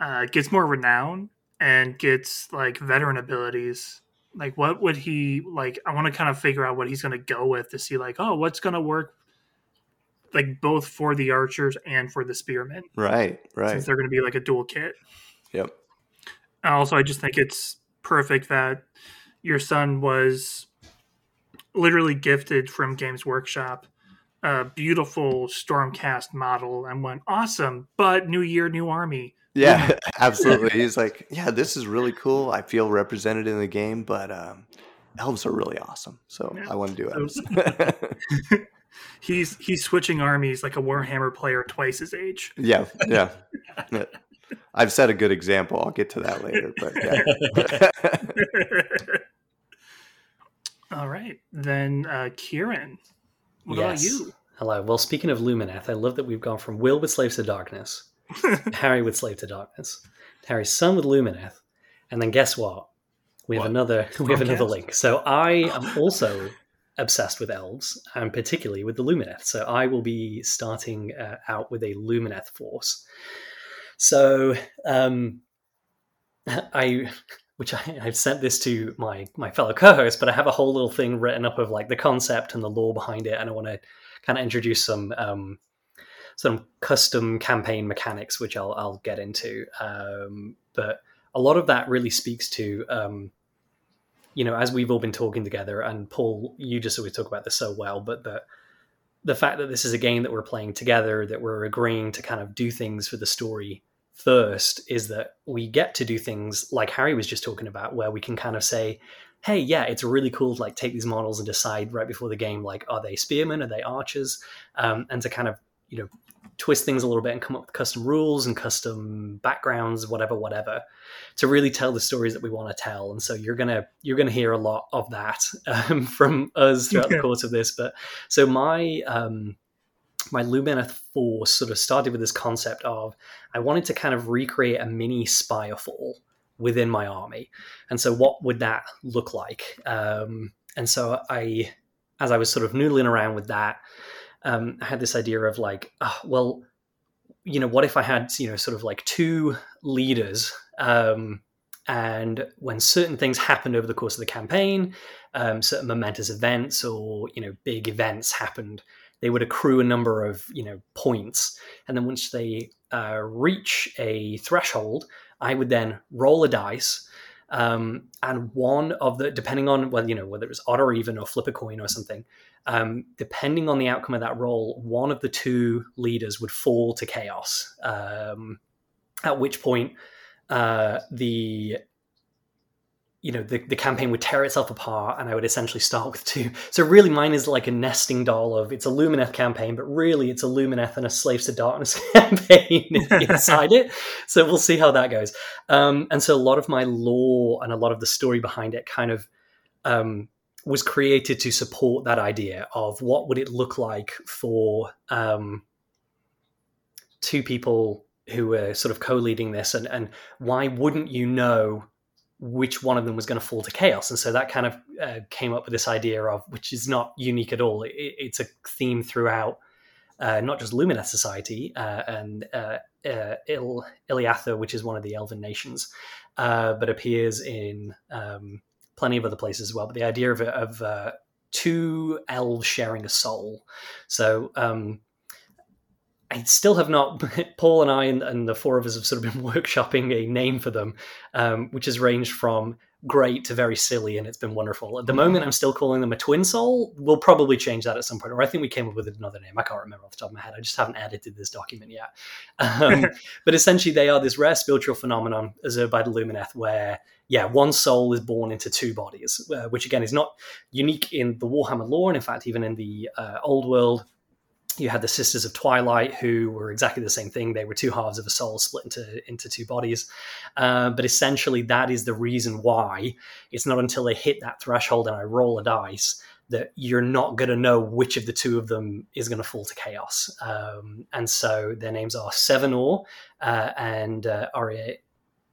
uh, gets more renown and gets like veteran abilities. Like, what would he like? I want to kind of figure out what he's going to go with to see like, oh, what's going to work, like both for the archers and for the spearmen, Right, right. since they're going to be like a dual kit. Yep. Also, I just think it's perfect that your son was literally gifted from Games Workshop a beautiful Stormcast model and went, awesome, but new year, new army. Yeah, absolutely. He's like, yeah, this is really cool. I feel represented in the game, but um, elves are really awesome. So Yeah. I want to do elves. He's he's switching armies like a Warhammer player twice his age. yeah, yeah. Yeah. I've set a good example. I'll get to that later. But yeah. All right, then uh, Kieran, what Yes. about you? Hello. Well, speaking of Lumineth, I love that we've gone from Will with Slaves to Darkness, Harry with Slave to Darkness, Harry's son with Lumineth, and then guess what? We have What? another. We have another link. So I am also obsessed with elves, and particularly with the Lumineth. So I will be starting uh, out with a Lumineth force. So um, I, which I, I've sent this to my my fellow co-host, but I have a whole little thing written up of like the concept and the lore behind it, and I want to kind of introduce some um, some custom campaign mechanics, which I'll I'll get into. Um, but a lot of that really speaks to um, you know, as we've all been talking together, and Paul, you just always talk about this so well, but the the fact that this is a game that we're playing together, that we're agreeing to kind of do things for the story first, is that we get to do things like Harry was just talking about, where we can kind of say, hey, yeah, it's really cool to like take these models and decide right before the game, like, are they spearmen, are they archers, um, and to kind of you know twist things a little bit and come up with custom rules and custom backgrounds whatever whatever to really tell the stories that we want to tell and so you're gonna you're gonna hear a lot of that um, from us throughout the course of this but so my um my Lumineth 4 sort of started with this concept of I wanted to kind of recreate a mini Spirefall within my army. And so, what would that look like? Um, and so, I, as I was sort of noodling around with that, um, I had this idea of like, oh, well, you know, what if I had, you know, sort of like two leaders, um, and when certain things happened over the course of the campaign, um, certain momentous events or you know big events happened, they would accrue a number of you know points, and then once they uh, reach a threshold, I would then roll a dice. Um, and one of the depending on whether you know whether it was odd or even or flip a coin or something um, depending on the outcome of that roll, one of the two leaders would fall to chaos. Um, at which point, uh, the you know the, the campaign would tear itself apart and i would essentially start with two. So really mine is like a nesting doll of it's a lumineth campaign but really it's a lumineth and a slaves to darkness campaign inside it. So we'll see how that goes. Um, and so a lot of my lore and a lot of the story behind it kind of um, was created to support that idea of what would it look like for um, two people who were sort of co-leading this and, and why wouldn't you know which one of them was going to fall to chaos and so that kind of uh, came up with this idea of which is not unique at all it, it's a theme throughout uh, not just Lumineth Society uh, and uh, uh, Il- Iliatha, which is one of the Elven nations, uh, but appears in um, plenty of other places as well. But the idea of, of two elves sharing a soul. So um, I still have not. Paul and I and, and, the four of us have sort of been workshopping a name for them, um, which has ranged from great to very silly, and it's been wonderful. At the moment, I'm still calling them a twin soul. We'll probably change that at some point, or I think we came up with another name. I can't remember off the top of my head. I just haven't edited this document yet. Um, but essentially, they are this rare spiritual phenomenon observed by the Lumineth, where yeah, one soul is born into two bodies, uh, which again is not unique in the Warhammer lore, and in fact, even in the uh, old world, you had the Sisters of Twilight, who were exactly the same thing. They were two halves of a soul split into into two bodies. Uh, but essentially, that is the reason why it's not until they hit that threshold and I roll a dice that you're not going to know which of the two of them is going to fall to chaos. Um, and so their names are Sevenor uh, and uh, Ari-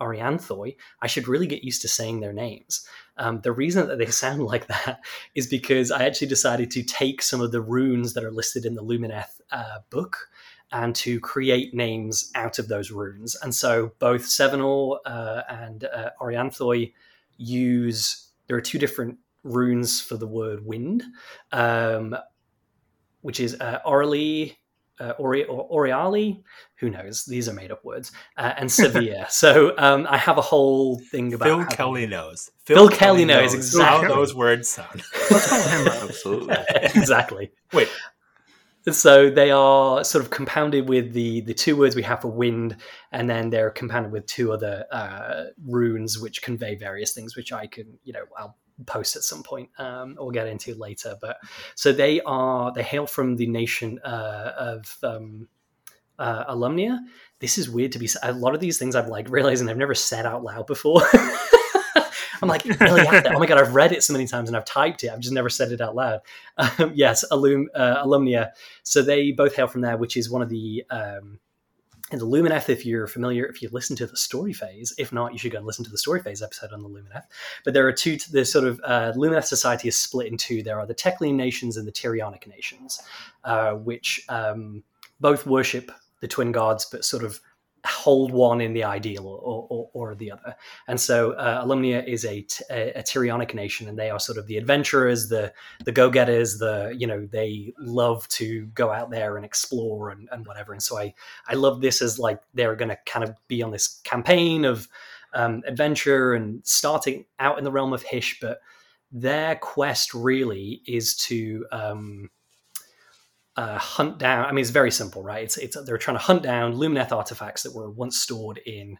Arianthoi, I should really get used to saying their names. Um, the reason that they sound like that is because I actually decided to take some of the runes that are listed in the Lumineth uh, book and to create names out of those runes. And so both Sevenor uh, and uh, Orianthoi use, there are two different runes for the word wind, um, which is uh, Orally uh, Ori- Oriali, who knows? These are made up words, uh, and Severe. so um, I have a whole thing about Phil Kelly knows. Phil, Phil Kelly, knows, knows exactly how those words sound. Let's call him Absolutely. exactly. Wait. So they are sort of compounded with the the two words we have for wind, and then they're compounded with two other uh, runes which convey various things, which I can, you know, I'll post at some point um, or get into later. But so they are they hail from the nation uh, of um, uh, Alumnia. This is weird to be. A lot of these things I'm like realizing I've never said out loud before. I'm like, oh my god, I've read it so many times and I've typed it. I've just never said it out loud. Um, yes, alum, uh, alumnia. So they both hail from there, which is one of the um, in the Lumineth, if you're familiar, if you listen to the story phase, if not, you should go and listen to the story phase episode on the Lumineth. But there are two, the sort of uh, Lumineth society is split in two. There are the Teclian nations and the Tyrionic nations, uh, which um, both worship the twin gods, but sort of hold one in the ideal or, or, or the other. And so uh, Alumnia is a, Tyrionic nation, and they are sort of the adventurers, the the go getters, the you know they love to go out there and explore and, and whatever. And so I I love this as like they're going to kind of be on this campaign of um, adventure and starting out in the realm of Hysh, but their quest really is to um, uh, hunt down. I mean, it's very simple, right? It's it's they're trying to hunt down Lumineth artifacts that were once stored in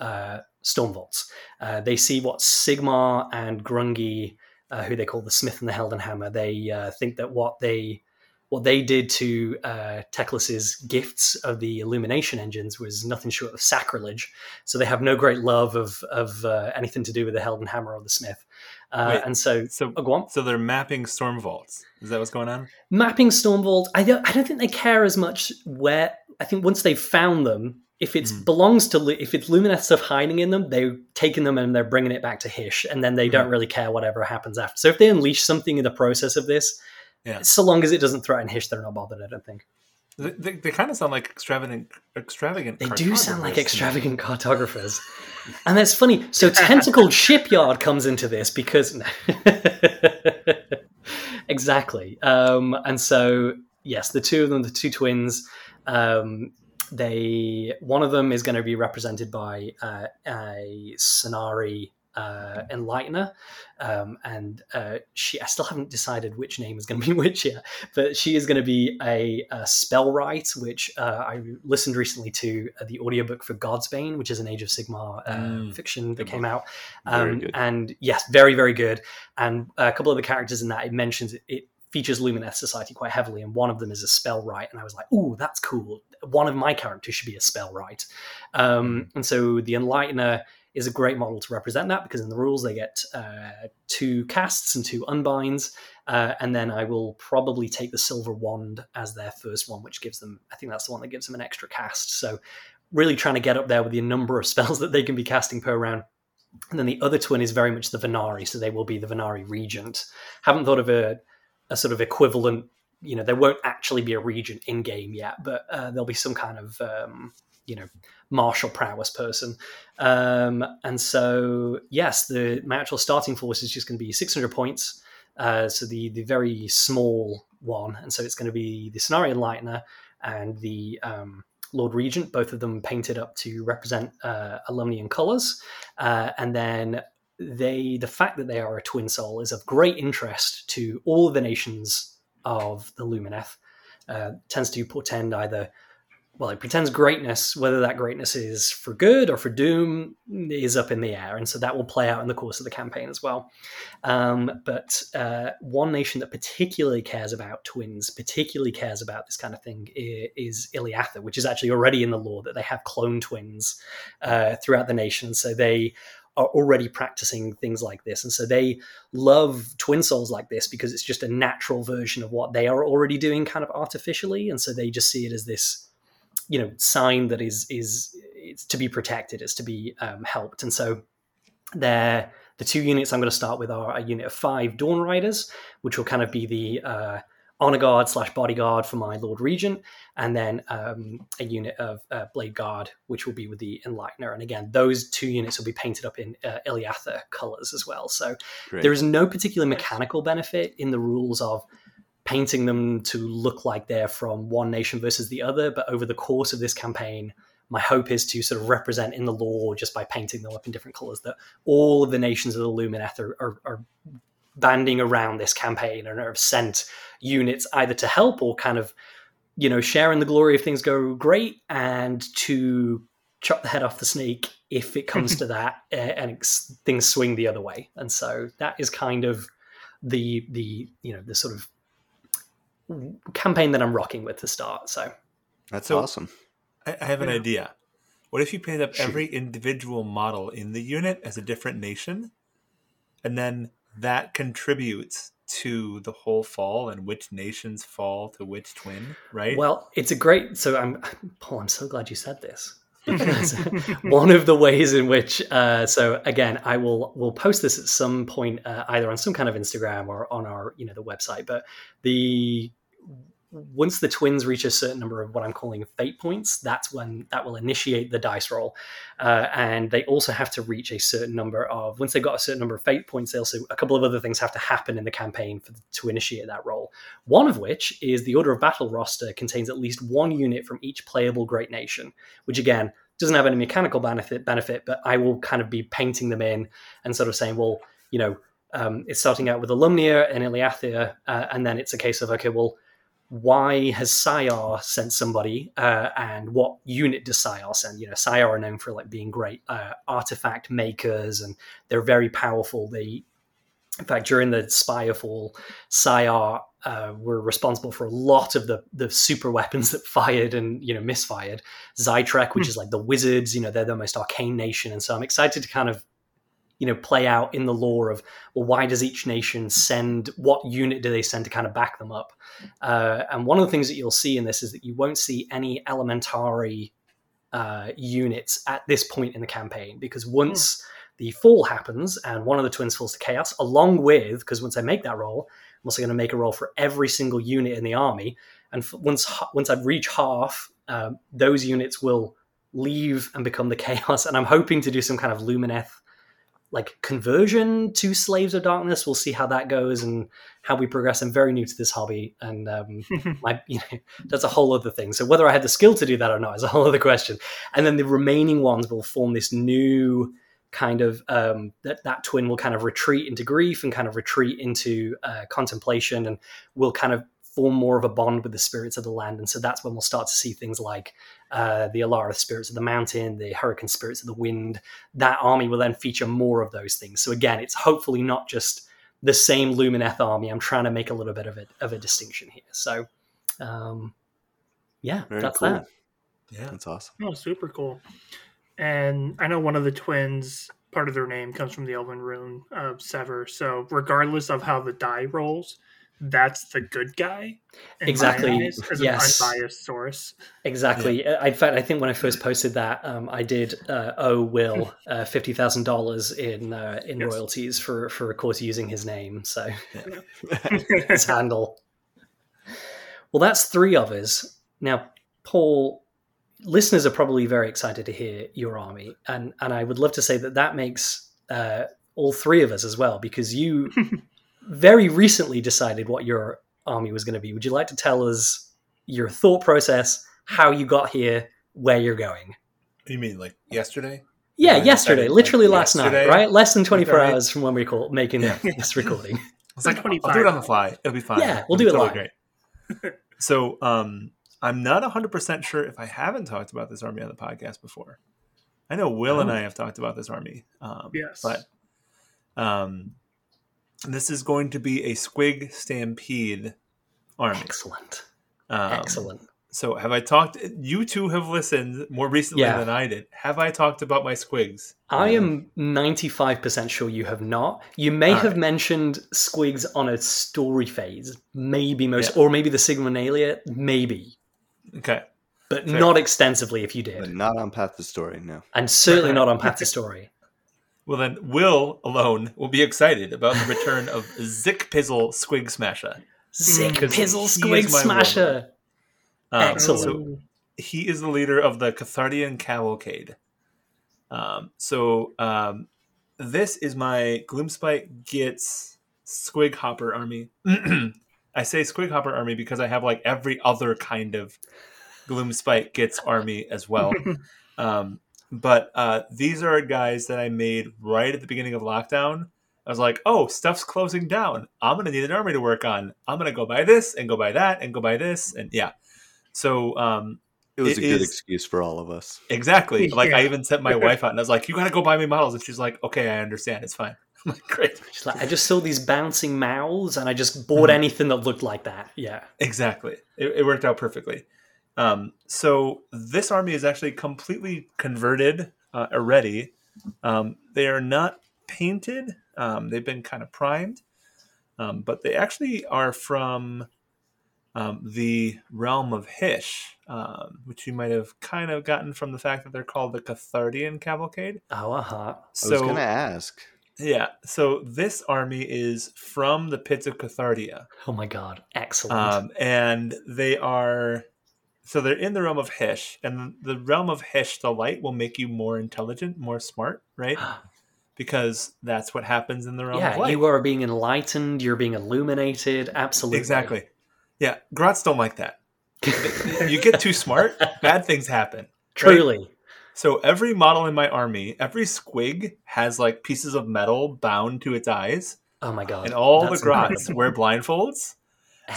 uh, stone vaults. Uh, they see what Sigmar and Grungni, uh, who they call the Smith and the Helden Hammer, they uh, think that what they what they did to uh, Teclis's gifts of the illumination engines was nothing short of sacrilege. So they have no great love of of uh, anything to do with the Helden Hammer or the Smith. Uh, Wait, and so, So, oh, go on. so they're mapping storm vaults. Is that what's going on? mapping Stormvault, I don't, I don't think they care as much where. I think once they've found them, if it Mm. belongs to, if it's Lumineth stuff hiding in them, they're taking them and they're bringing it back to Hysh, and then they don't really care whatever happens after. So if they unleash something in the process of this, Yeah. so long as it doesn't threaten Hysh, they're not bothered. I don't think They, they, they kind of sound like extravagant. Extravagant. they do sound like extravagant cartographers, and that's funny. So tentacled shipyard comes into this because exactly, um, and so yes, the two of them, the two twins. Um, they one of them is going to be represented by uh, a Scinari uh, Enlightener, um, and uh, she. I still haven't decided which name is going to be which yet, but she is going to be a, a spell right, which uh, I listened recently to uh, the audiobook for Godsbane, which is an Age of Sigmar uh, Mm, fiction that came out. Um, and yes, very very good. And a couple of the characters in that it mentions it, it features Lumineth Society quite heavily, and one of them is a spell right. And I was like, "Ooh, that's cool. One of my characters should be a spell right." Um, and so the Enlightener is a great model to represent that because in the rules they get uh, two casts and two unbinds, uh, and then I will probably take the Silver Wand as their first one, which gives them. I think that's the one that gives them an extra cast. So really trying to get up there with the number of spells that they can be casting per round. And then the other twin is very much the Vanari, so they will be the Vanari Regent. Haven't thought of a, a sort of equivalent. You know, there won't actually be a regent in game yet, but uh, there'll be some kind of um, you know martial prowess person. Um, and so, yes, the my actual starting force is just going to be 600 points. Uh, so the the very small one, and so it's going to be the Scinari Enlightener and the um, Lord Regent, both of them painted up to represent uh, Alumnian colors, uh, and then they the fact that they are a twin soul is of great interest to all the nations of the Lumineth. Uh, tends to portend either well, it pretends greatness. Whether that greatness is for good or for doom is up in the air, and so that will play out in the course of the campaign as well. Um, but uh, one nation that particularly cares about twins, particularly cares about this kind of thing, is Iliatha, which is actually already in the law that they have clone twins uh, throughout the nation. So they are already practicing things like this, and so they love twin souls like this because it's just a natural version of what they are already doing, kind of artificially, and so they just see it as this you know sign that is is it's to be protected is to be um, helped. And so they're the two units i'm going to start with are a unit of five dawn riders which will kind of be the uh, honor guard slash bodyguard for my lord regent and then um, a unit of uh, blade guard which will be with the enlightener. And again those two units will be painted up in uh, iliatha colors as well. So Great. there is no particular mechanical benefit in the rules of painting them to look like they're from one nation versus the other. But over the course of this campaign, my hope is to sort of represent in the law just by painting them up in different colors that all of the nations of the Lumineth are, are, are banding around this campaign and have sent units either to help or kind of, you know, sharing the glory if things go great and to chop the head off the snake if it comes to that uh, and things swing the other way. And so that is kind of the the you know the sort of campaign that I'm rocking with to start. So That's So- awesome. I, I have an Yeah. idea. What if you paint up Shoot. every individual model in the unit as a different nation, and then that contributes to the whole fall and which nations fall to which twin, right? Well, it's a great. So I'm Paul. I'm so glad you said this. One of the ways in which, uh, so again, I will will post this at some point, uh, either on some kind of Instagram or on our, you know, the website. But the once the twins reach a certain number of what I'm calling fate points, that's when that will initiate the dice roll. Uh, and they also have to reach a certain number of, once they've got a certain number of fate points, they also, a couple of other things have to happen in the campaign for, to initiate that roll. One of which is the Order of Battle roster contains at least one unit from each playable Great Nation, which again, doesn't have any mechanical benefit, benefit, but I will kind of be painting them in and sort of saying, well, you know, um, it's starting out with Alumnia and Iliatha, uh, and then it's a case of, okay, well, why has Syar sent somebody, uh, and what unit does Syar send? You know, Syar are known for like being great uh, artifact makers, and they're very powerful. They, in fact, during the Spirefall, Syar uh, were responsible for a lot of the the super weapons that fired and you know misfired. Zaitrec, which mm. is like the wizards, you know, they're the most arcane nation, and so I'm excited to kind of you know play out in the lore of well why does each nation send what unit do they send to kind of back them up? Uh, and one of the things that you'll see in this is that you won't see any elementary uh, units at this point in the campaign because once mm. the fall happens and one of the twins falls to chaos along with because once i make that roll i'm also going to make a roll for every single unit in the army. And once once i reach half uh, those units will leave and become the chaos. And i'm hoping to do some kind of lumineth like conversion to slaves of darkness. We'll see how that goes and how we progress. I'm very new to this hobby and um, my, you know, that's a whole other thing. So whether i had the skill to do that or not is a whole other question. And then the remaining ones will form this new kind of um, that that twin will kind of retreat into grief and kind of retreat into uh, contemplation and will kind of form more of a bond with the spirits of the land. And so that's when we'll start to see things like uh, the Alarith spirits of the mountain, the Hurakan spirits of the wind. That army will then feature more of those things. So again, it's hopefully not just the same Lumineth army. I'm trying to make a little bit of a, of a distinction here. So, um, yeah, Very that's cool. that. Yeah, that's awesome. Oh, super cool. And I know one of the twins, part of their name comes from the Elven rune of Sever. So regardless of how the die rolls, that's the good guy. Exactly. Eyes, yes. an unbiased source. Exactly. Yeah. In fact, I think when I first posted that, um, I did uh, owe Will uh, fifty thousand dollars in uh, in yes. royalties for for of course using his name. So yeah. his handle. Well, that's three of us. Now, Paul, listeners are probably very excited to hear your army, and and I would love to say that that makes uh, all three of us as well because you very recently decided what your army was going to be. Would you like to tell us your thought process, how you got here, where you're going? You mean like yesterday? Yeah, yesterday, literally like last yesterday? night, right? Less than 24 right. hours from when we call making yeah. this recording. It's like 25. I'll do it on the fly. It'll be fine. Yeah, we'll It'll do it totally live. Great. so, um, I'm not 100% sure if I haven't talked about this army on the podcast before. I know Will oh. and I have talked about this army. Um, yes. But um, this is going to be a Squig Stampede army. Excellent. Um, Excellent. So, have I talked? You two have listened more recently yeah. than I did. Have I talked about my squigs? I am 95% sure you have not. You may All have right. mentioned squigs on a story phase, maybe most, yeah. or maybe the Sigmonalia, maybe. Okay. But Fair. not extensively if you did. But not on Path to Story, no. And certainly not on Path to Story. Well, then Will alone will be excited about the return of Zik Pizzle Squig Smasher. Zik Pizzle Squig Smasher. Um, Excellent. So he is the leader of the Cathardian Cavalcade. Um, so um, this is my Gloomspite Gitz Squig Hopper army. I say Squig Hopper army because I have like every other kind of Gloomspite Gitz army as well. But uh, these are guys that I made right at the beginning of lockdown. I was like, oh, stuff's closing down. I'm going to need an army to work on. I'm going to go buy this and go buy that and go buy this. And yeah. So um, it was it a good is, excuse for all of us. Exactly. Yeah. Like I even sent my wife out and I was like, you got to go buy me models. And she's like, okay, I understand. It's fine. I'm like, great. She's like, I just saw these bouncing mouths and I just bought mm-hmm. anything that looked like that. Yeah. Exactly. It, it worked out perfectly. Um, so this army is actually completely converted uh, already. Um, they are not painted. Um, they've been kind of primed. um, but they actually are from um, the realm of Hysh, um, which you might have kind of gotten from the fact that they're called the Cathardian Cavalcade. Oh, uh-huh. I was going to ask. yeah, so this army is from the pits of Cathardia, Oh my god, excellent. um, and they are so they're in the realm of Hysh, and the realm of Hysh, the light will make you more intelligent, more smart, right? Because that's what happens in the realm of yeah, light. you are being enlightened. You're being illuminated. Absolutely, Exactly. Yeah, Grots don't like that. you get too smart, bad things happen. Truly, So every model in my army, every squig has like pieces of metal bound to its eyes, oh my god, and all the Grots wear blindfolds.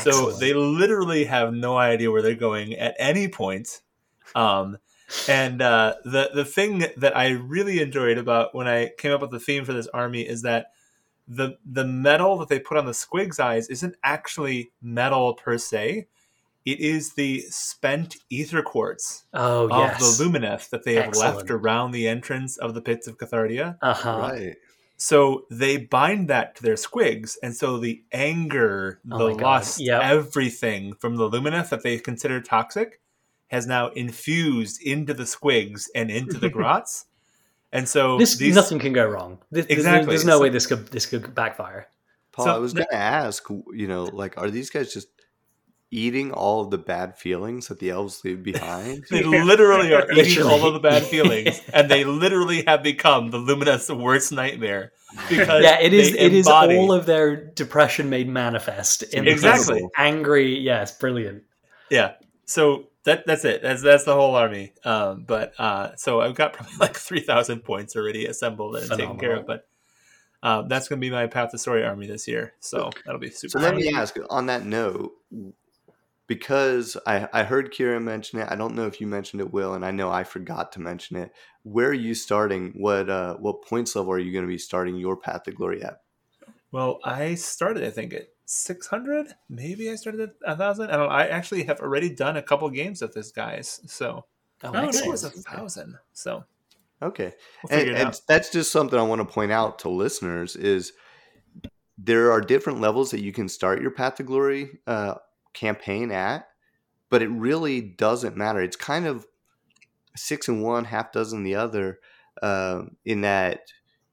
So they literally have no idea where they're going at any point. Um, and uh, the the thing that I really enjoyed about when I came up with the theme for this army is that the the metal that they put on the squig's eyes isn't actually metal per se. It is the spent ether quartz oh of yes, the lumineth that they have left around the entrance of the pits of Cathardia. uh huh. Right. So they bind that to their squigs, and so the anger, Oh the my God. lust, Yep. everything from the lumineth that they consider toxic has now infused into the squigs and into the grots. And so This these, nothing can go wrong. This, there's- Exactly. There's no So- way this could this could backfire. Paul, So I was th- going to ask, you know, like, are these guys just eating all of the bad feelings that the elves leave behind? they literally are eating Literally. all of the bad feelings, and they literally have become the lumineth's worst nightmare. Because Yeah, it is. they It is embody- all of their depression made manifest in Exactly. this angry. Yes, brilliant. yeah so that that's it that's that's the whole army um but uh so i've got probably like 3000 points already assembled and taken care of but um that's gonna be my path to story army this year so that'll be super So let me ask on that note, because I, I heard Kira mention it. I don't know if you mentioned it, Will, and I know I forgot to mention it. Where are you starting? What uh, what points level are you going to be starting your Path to Glory at? well i started i think at 600 maybe i started at 1000 i don't i actually have already done a couple games with this guys so Oh, Oh, I think it was a thousand so Okay, we'll and, and that's just something I want to point out to listeners is there are different levels that you can start your Path to Glory uh, campaign at, but it really doesn't matter. It's kind of six and one, half dozen the other. Uh, in that,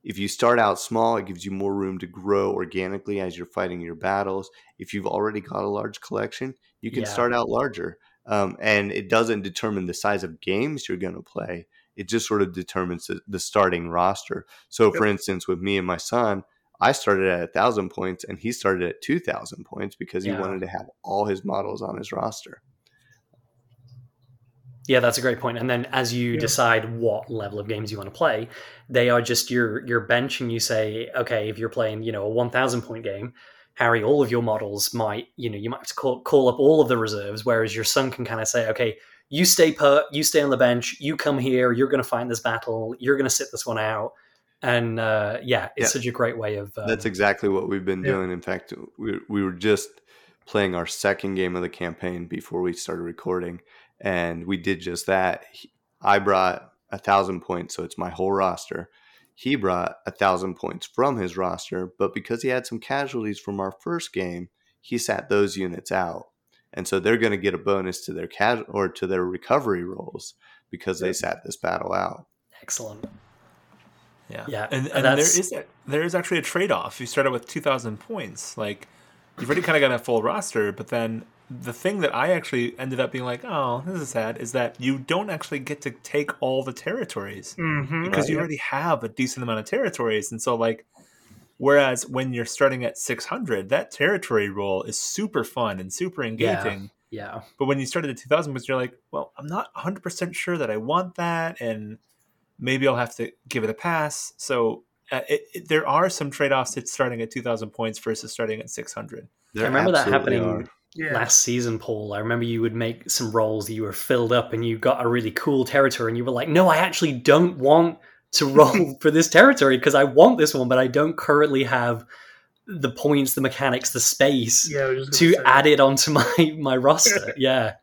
if you start out small, it gives you more room to grow organically as you're fighting your battles. If you've already got a large collection, you can Yeah. start out larger, um, and it doesn't determine the size of games you're going to play it just sort of determines the, the starting roster. So, for instance, with me and my son, I started at a thousand points and he started at two thousand points because he Yeah. wanted to have all his models on his roster. Yeah, that's a great point. And then as you Yeah. decide what level of games you want to play, they are just your your bench, and you say, okay, if you're playing, you know, a one thousand point game, Harry, all of your models might, you know, you might have to call, call up all of the reserves, whereas your son can kind of say, okay, you stay put, you stay on the bench, you come here, you're going to fight this battle, you're going to sit this one out. And uh, yeah, it's Yeah. such a great way of. Um, That's exactly what we've been Yeah. doing. In fact, we, we were just playing our second game of the campaign before we started recording, and we did just that. I brought a thousand points, so it's my whole roster. He brought a thousand points from his roster, but because he had some casualties from our first game, he sat those units out, and so they're going to get a bonus to their cas- or to their recovery rolls because they sat this battle out. excellent. Yeah, Yeah, and, and and there that's- is a, there is actually a trade off. You start out with two thousand points, like you've already kind of got a full roster, but then the thing that I actually ended up being like, oh, this is sad, is that you don't actually get to take all the territories Mm-hmm. because you Yep. already have a decent amount of territories, and so like. Whereas when you're starting at 600, that territory roll is super fun and super engaging. Yeah. But when you started at 2000, you're like, well, I'm not 100% sure that I want that. And maybe I'll have to give it a pass. So uh, it, it, there are some trade offs It's starting at 2000 points versus starting at 600. There I remember that happening. Yeah. last season, Paul. I remember you would make some rolls that you were filled up and you got a really cool territory, and you were like, "No, I actually don't want to roll for this territory because I want this one, but I don't currently have the points, the mechanics, the space yeah, I was just to gonna say. add it onto my my roster." yeah,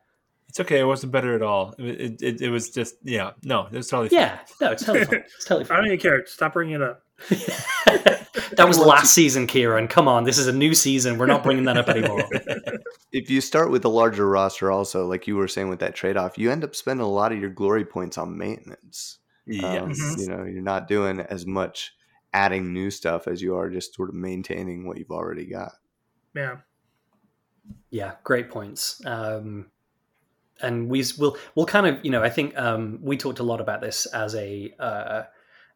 It's okay. It wasn't better at all. It, it, it, it was just, yeah, no, it was totally yeah, no, it's totally fine. It's totally I don't even care. Stop bringing it up. that was last season, Kieran. Come on, this is a new season. We're not bringing that up anymore. if you start with a larger roster, also like you were saying with that trade off, you end up spending a lot of your glory points on maintenance. Yes. Um, you know, you're not doing as much adding new stuff as you are just sort of maintaining what you've already got. Yeah. Yeah, great points. Um, and we will we'll kind of you know I think um, we talked a lot about this as a uh,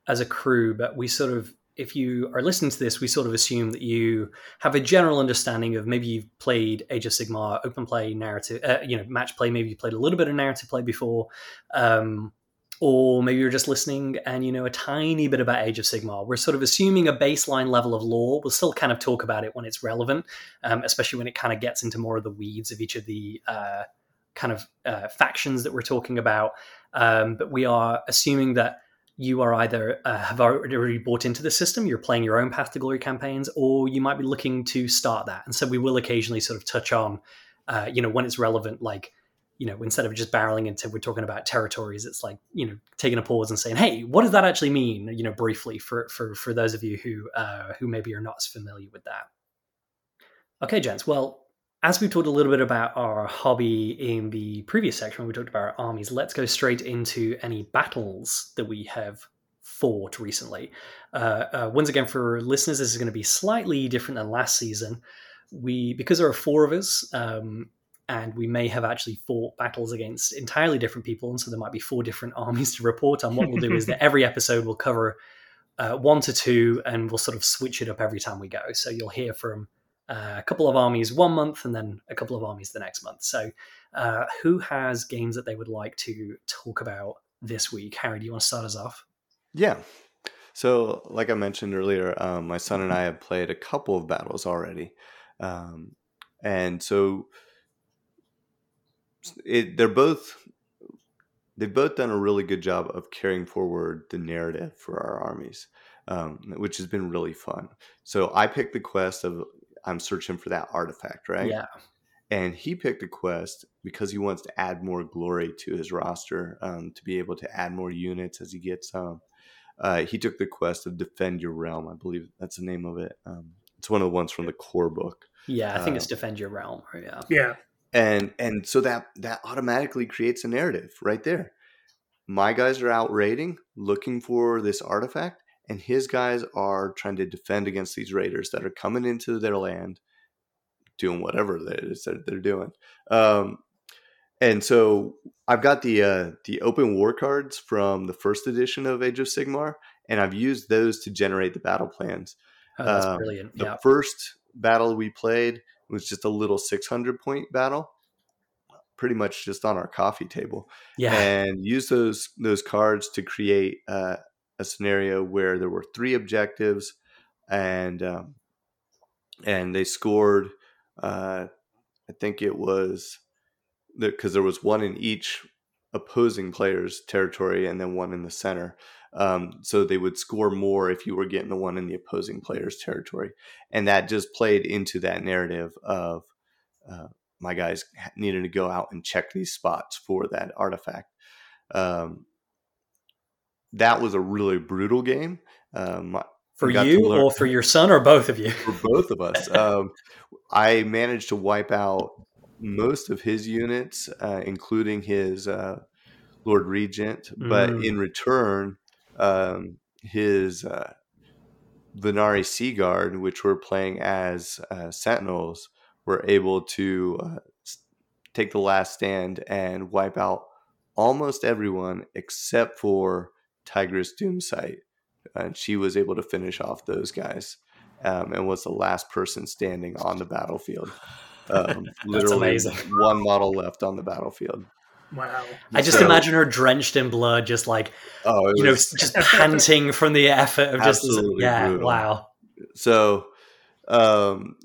as a crew, but we sort of if you are listening to this, we sort of assume that you have a general understanding of maybe you've played Age of Sigmar, open play, narrative, uh, you know, match play. Maybe you played a little bit of narrative play before, um, or maybe you're just listening and you know a tiny bit about Age of Sigmar. We're sort of assuming a baseline level of lore. We'll still kind of talk about it when it's relevant, um, especially when it kind of gets into more of the weeds of each of the uh, kind of uh, factions that we're talking about. Um, but we are assuming that you are either uh, have already bought into the system, you're playing your own Path to Glory campaigns, or you might be looking to start that. And so we will occasionally sort of touch on, uh, you know, when it's relevant, like, you know, instead of just barreling into we're talking about territories, it's like, you know, taking a pause and saying, hey, what does that actually mean? You know, briefly for for for those of you who uh, who maybe are not as familiar with that. Okay, gents. Well, as we talked a little bit about our hobby in the previous section, when we talked about our armies, let's go straight into any battles that we have fought recently. Uh, uh, once again, for listeners, this is going to be slightly different than last season. We because there are four of us, um, and we may have actually fought battles against entirely different people, and so there might be four different armies to report on. What we'll do is that every episode will cover uh, one to two, and we'll sort of switch it up every time we go. So you'll hear from uh, a couple of armies one month and then a couple of armies the next month. So, uh, who has games that they would like to talk about this week? Harry, do you want to start us off? Yeah. So, like I mentioned earlier, um, my son and I have played a couple of battles already, um, and so it, they're both they've both done a really good job of carrying forward the narrative for our armies, um, which has been really fun. So, I picked the quest of I'm searching for that artifact, right? Yeah. and he picked a quest because he wants to add more glory to his roster um, to be able to add more units as he gets some. Uh, he took the quest of defend your realm. I believe that's the name of it. Um, it's one of the ones from the core book, Yeah, I think Uh, it's Defend Your Realm. Right? Yeah. Yeah. and and so that that automatically creates a narrative right there. My guys are out raiding, looking for this artifact, and his guys are trying to defend against these raiders that are coming into their land, doing whatever it is that they're doing. Um, and so I've got the uh, the open war cards from the first edition of Age of Sigmar, and I've used those to generate the battle plans. Oh, that's Um, brilliant. The Yeah. first battle we played was just a little 600 point battle, pretty much just on our coffee table, Yeah. and use those those cards to create uh, a scenario where there were three objectives, and um, and they scored. Uh, I think it was because there was one in each opposing player's territory and then one in the center. Um, so they would score more if you were getting the one in the opposing player's territory, and that just played into that narrative of uh, my guys needed to go out and check these spots for that artifact. Um, that was a really brutal game. Um, for you learn- or for your son or both of you? for both of us. Um, I managed to wipe out most of his units, uh, including his uh, Lord Regent. But Mm. in return, um, his uh, Vanari Sea Guard, which were playing as uh, Sentinels, were able to uh, take the last stand and wipe out almost everyone except for Tigress Doomsight. And she was able to finish off those guys um, and was the last person standing on the battlefield. Um, literally amazing. one model left on the battlefield. Wow. I just So- imagine her drenched in blood, just like Oh, it you know, just panting from the effort of just yeah, brutal. wow. so um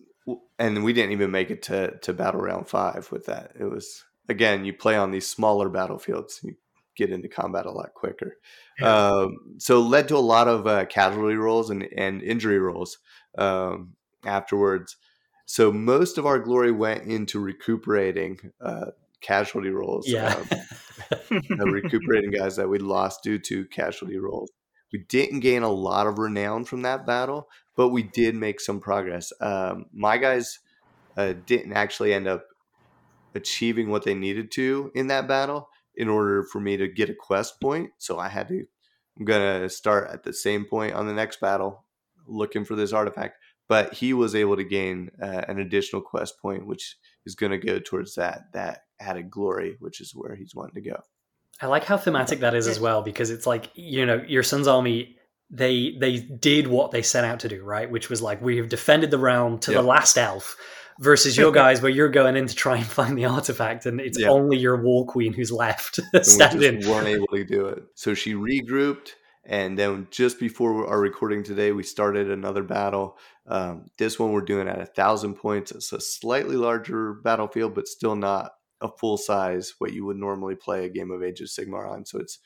and we didn't even make it to to battle round five with that it was again you play on these smaller battlefields you get into combat a lot quicker um so led to a lot of uh, casualty rolls and and injury rolls um afterwards so most of our glory went into recuperating uh casualty rolls Yeah. um, recuperating guys that we lost due to casualty rolls we didn't gain a lot of renown from that battle, but we did make some progress. Um, my guys uh, didn't actually end up achieving what they needed to in that battle in order for me to get a quest point. So I had to, I'm going to start at the same point on the next battle looking for this artifact. But he was able to gain uh, an additional quest point, which is going to go towards that that added glory, which is where he's wanting to go. I like how thematic that is as well because it's like you know your son's army they they did what they set out to do right, which was like we have defended the realm to Yep. the last elf. Versus your guys, where you're going in to try and find the artifact, and it's Yeah. only your war queen who's left and we standing. just weren't able to do it. So she regrouped, and then just before our recording today, we started another battle. Um, this one we're doing at a thousand points. It's a slightly larger battlefield, but still not a full size what you would normally play a game of Age of Sigmar on. So it's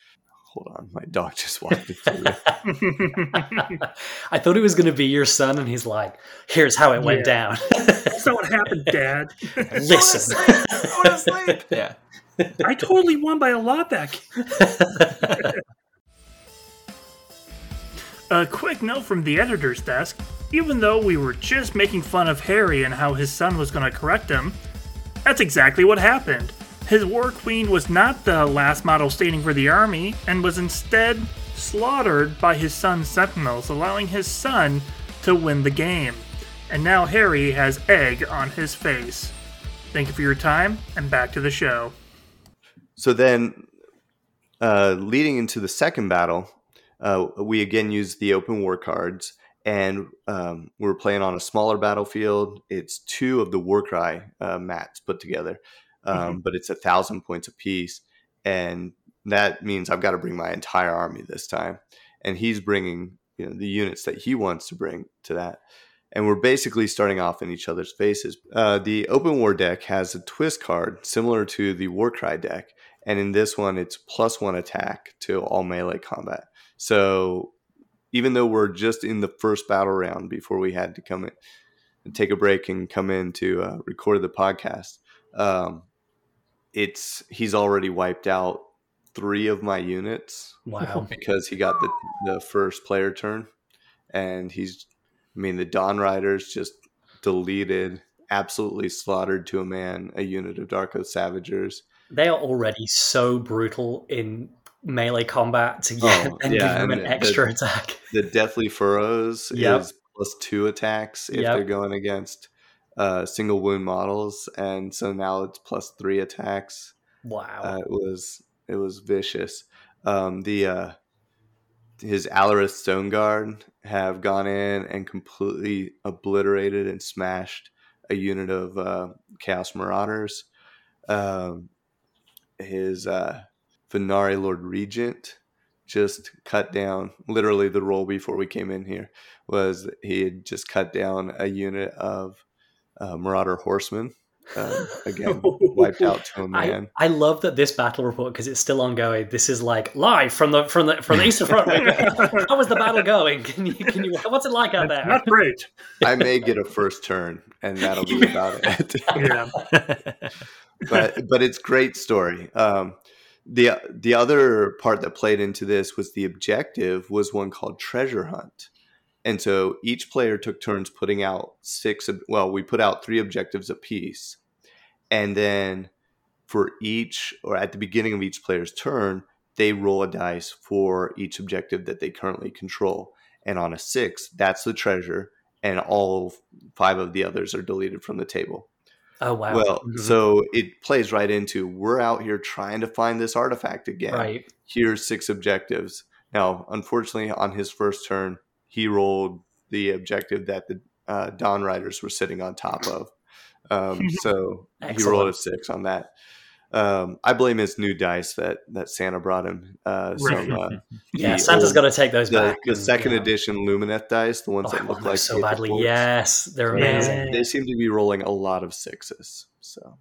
hold on, my dog just walked me through. I thought it was going to be your son, and he's like, "Here's how it went down." That's not what happened, Dad. Listen. I want to sleep. Yeah. I totally won by a lot that game. A quick note from the editor's desk. Even though we were just making fun of Harry and how his son was going to correct him, that's exactly what happened. His war queen was not the last model standing for the army and was instead slaughtered by his son's sentinels, allowing his son to win the game. And now Harry has egg on his face. Thank you for your time, and back to the show. So then, uh, leading into the second battle, uh, we again use the open war cards, and um, we're playing on a smaller battlefield. It's two of the Warcry uh, mats put together, um, but it's a thousand points apiece, and that means I've got to bring my entire army this time, and he's bringing you know the units that he wants to bring to that. And we're basically starting off in each other's faces. Uh, the open war deck has a twist card similar to the Warcry deck, and in this one it's plus one attack to all melee combat so even though we're just in the first battle round before we had to come in and take a break and come in to uh, record the podcast um, it's he's already wiped out three of my units wow. because he got the, the first player turn and he's i mean the dawn riders just deleted absolutely slaughtered to a man a unit of dark oath savagers They are already so brutal in melee combat to get Oh, and yeah, give them and an the- extra attack. the deathly furrows Yep. is plus two attacks if Yep. they're going against uh, single wound models, and so now it's plus three attacks. Wow. Uh, it was it was vicious. Um, the uh, his Alarith Stone Guard have gone in and completely obliterated and smashed a unit of uh, Chaos Marauders. Um, his uh, Vanari Lord Regent just cut down literally the roll before we came in here was he had just cut down a unit of uh, Marauder Horsemen. Um, again, wiped out to a man. I love that this battle report because it's still ongoing. This is like live from the from the from the Eastern Front. How was the battle going? Can you can you what's it like out there? Not great. I may get a first turn, and that'll be about it. Yeah. but but it's great story. Um, the the other part that played into this was the objective was one called treasure hunt, and so each player took turns putting out six. Well, we put out three objectives apiece, and then for each or at the beginning of each player's turn, they roll a dice for each objective that they currently control, and on a six, that's the treasure, and all five of the others are deleted from the table. Oh wow. Well, Mhm. so it plays right into we're out here trying to find this artifact again. right. Here's six objectives. Now, unfortunately, on his first turn, he rolled the objective that the uh, Dawn Riders were sitting on top of. Um, so he rolled a six on that. Um, I blame his new dice that that Santa brought him. Uh, Right. some, uh, Yeah, Santa's got to take those the, back. the and, second know. edition Lumineth dice, the ones Oh, that look like so badly. Yes, they're Yeah. amazing. They seem to be rolling a lot of sixes. So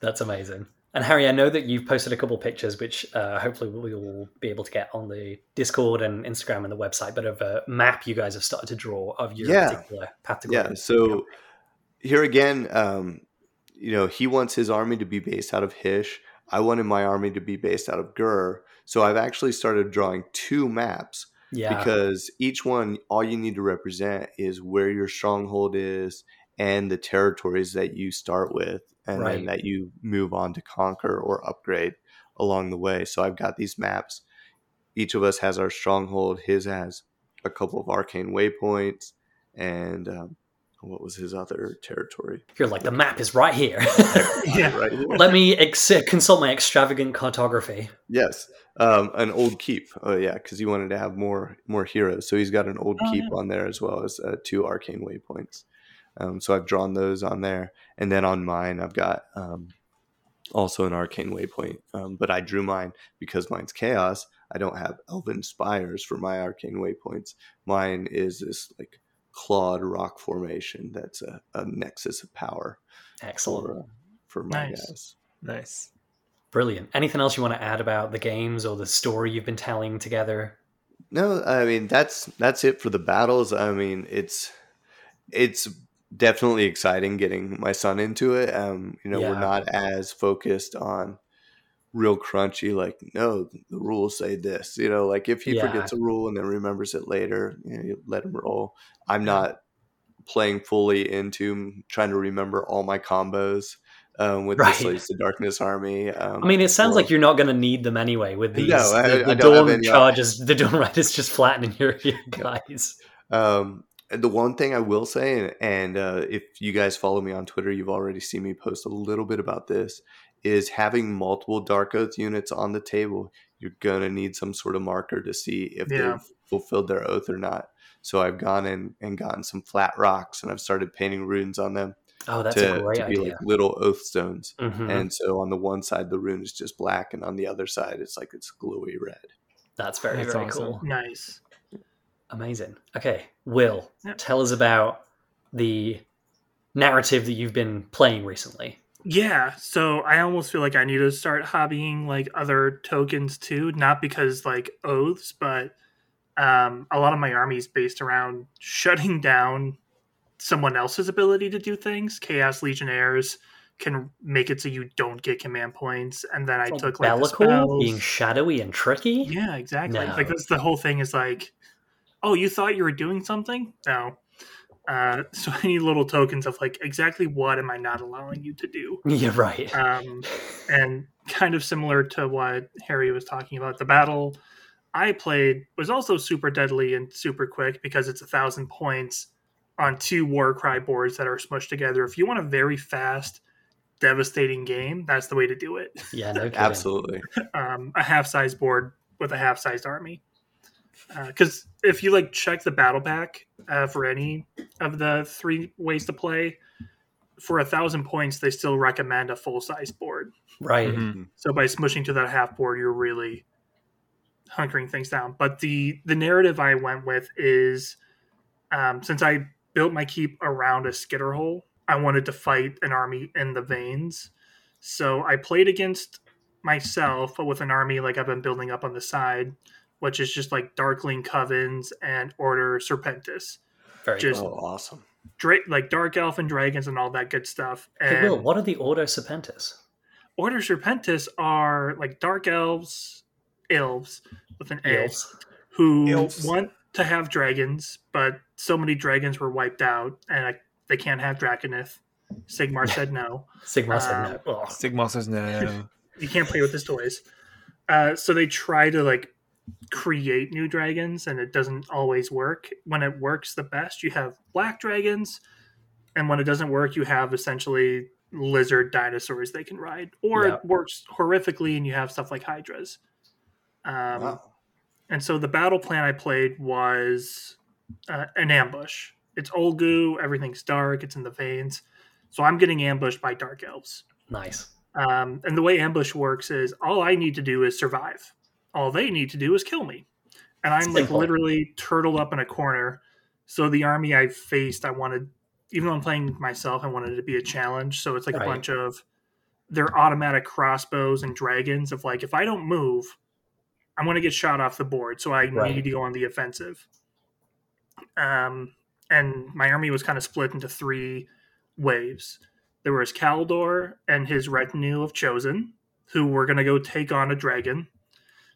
That's amazing. And Harry, I know that you've posted a couple pictures, which uh, hopefully we will be able to get on the Discord and Instagram and the website, but of a map you guys have started to draw of your Yeah. particular path to yeah glory. so here again um you know he wants his army to be based out of Hysh I wanted my army to be based out of Ghur. So I've actually started drawing two maps Yeah. because each one, all you need to represent is where your stronghold is and the territories that you start with and Right. then that you move on to conquer or upgrade along the way. So I've got these maps. Each of us has our stronghold. His has a couple of arcane waypoints and um, what was his other territory? You're like, the map is right here. Yeah. Right here. Let me ex- consult my extravagant cartography. Yes, um, an old keep. Oh yeah, because he wanted to have more more heroes, so he's got an old Oh, keep yeah. on there as well as uh, two arcane waypoints. Um, so I've drawn those on there, and then on mine I've got um, also an arcane waypoint. Um, but I drew mine because mine's chaos. I don't have elven spires for my arcane waypoints. Mine is this like clawed rock formation that's a, a nexus of power Excellent. for uh, for my Nice. guys. Nice. Brilliant. Anything else you want to add about the games or the story you've been telling together? No, I mean that's that's it for the battles. I mean it's it's definitely exciting getting my son into it. Um, you know, Yeah. we're not as focused on real crunchy like no the rules say this you know like if he Yeah. forgets a rule and then remembers it later you, know, you let him roll i'm not playing fully into trying to remember all my combos um, with Right. the Slaves to Darkness army. Um, I mean, it sounds or- like you're not going to need them anyway with these. No, I- the, the I don't have Dawn charges, the Dawn Riders just flattening your, your guys. Um, the one thing I will say, and, and uh, if you guys follow me on Twitter, you've already seen me post a little bit about this, is having multiple Dark Oath units on the table. You're gonna need some sort of marker to see if Yeah. they've fulfilled their oath or not. So I've gone in and gotten some flat rocks, and I've started painting runes on them Oh, that's a to, great to be idea. like little oath stones. Mhm. And so on the one side, the rune is just black, and on the other side, it's like it's glowy red. That's very, That's very awesome. cool. Nice. Amazing. Okay, Will, Yep. tell us about the narrative that you've been playing recently. Yeah, so I almost feel like I need to start hobbying like other tokens too, not because like oaths, but um, a lot of my army is based around shutting down someone else's ability to do things. Chaos Legionnaires can make it so you don't get command points, and then I Oh, took like being shadowy and tricky. Yeah, exactly. No. Like that's the whole thing is like, oh, you thought you were doing something? No. Uh, so I need little tokens of like exactly what am I not allowing you to do? Yeah, right. Um, and kind of similar to what Harry was talking about, the battle I played was also super deadly and super quick because it's a thousand points on two Warcry boards that are smushed together. If you want a very fast, devastating game, that's the way to do it. yeah, no. Absolutely. um, a half size board with a half sized army. Because if you like check the battle pack uh, for any of the three ways to play, for a thousand points, they still recommend a full size board. Right. Mhm. So by smushing to that half board, you're really hunkering things down. But the the narrative I went with is um, since I built my keep around a skitter hole, I wanted to fight an army in the veins. So I played against myself, but with an army like I've been building up on the side, which is just like Darkling Covens and Order Serpentis, Very Just- cool. Oh, awesome. Dra- like Dark Elf and Dragons and all that good stuff. And Hey, Will, what are the Order Serpentis? Order Serpentis are like dark elves, elves with an A, Elves. who Elves. want to have dragons, but so many dragons were wiped out, and I, they can't have Draconith. Sigmar said no. Sigma said Um, no. Ugh. Sigma says no. You can't play with his toys. Uh, so they try to like create new dragons, and it doesn't always work. When it works the best, you have black dragons, and when it doesn't work, you have essentially lizard dinosaurs they can ride, or Yeah. it works horrifically, and you have stuff like hydras. Um, Wow. And so the battle plan I played was uh, an ambush. It's Ulgu, everything's dark, it's in the veins. So I'm getting ambushed by dark elves. Nice. Um, and the way ambush works is all I need to do is survive. All they need to do is kill me. And I'm like Simple. literally turtled up in a corner. So the army I faced, I wanted, even though I'm playing myself, I wanted it to be a challenge. So it's like Right. a bunch of their automatic crossbows and dragons of like, if I don't move, I'm going to get shot off the board. So I Right. need to go on the offensive. Um, and my army was kind of split into three waves. There was Caldor and his retinue of chosen, who were going to go take on a dragon.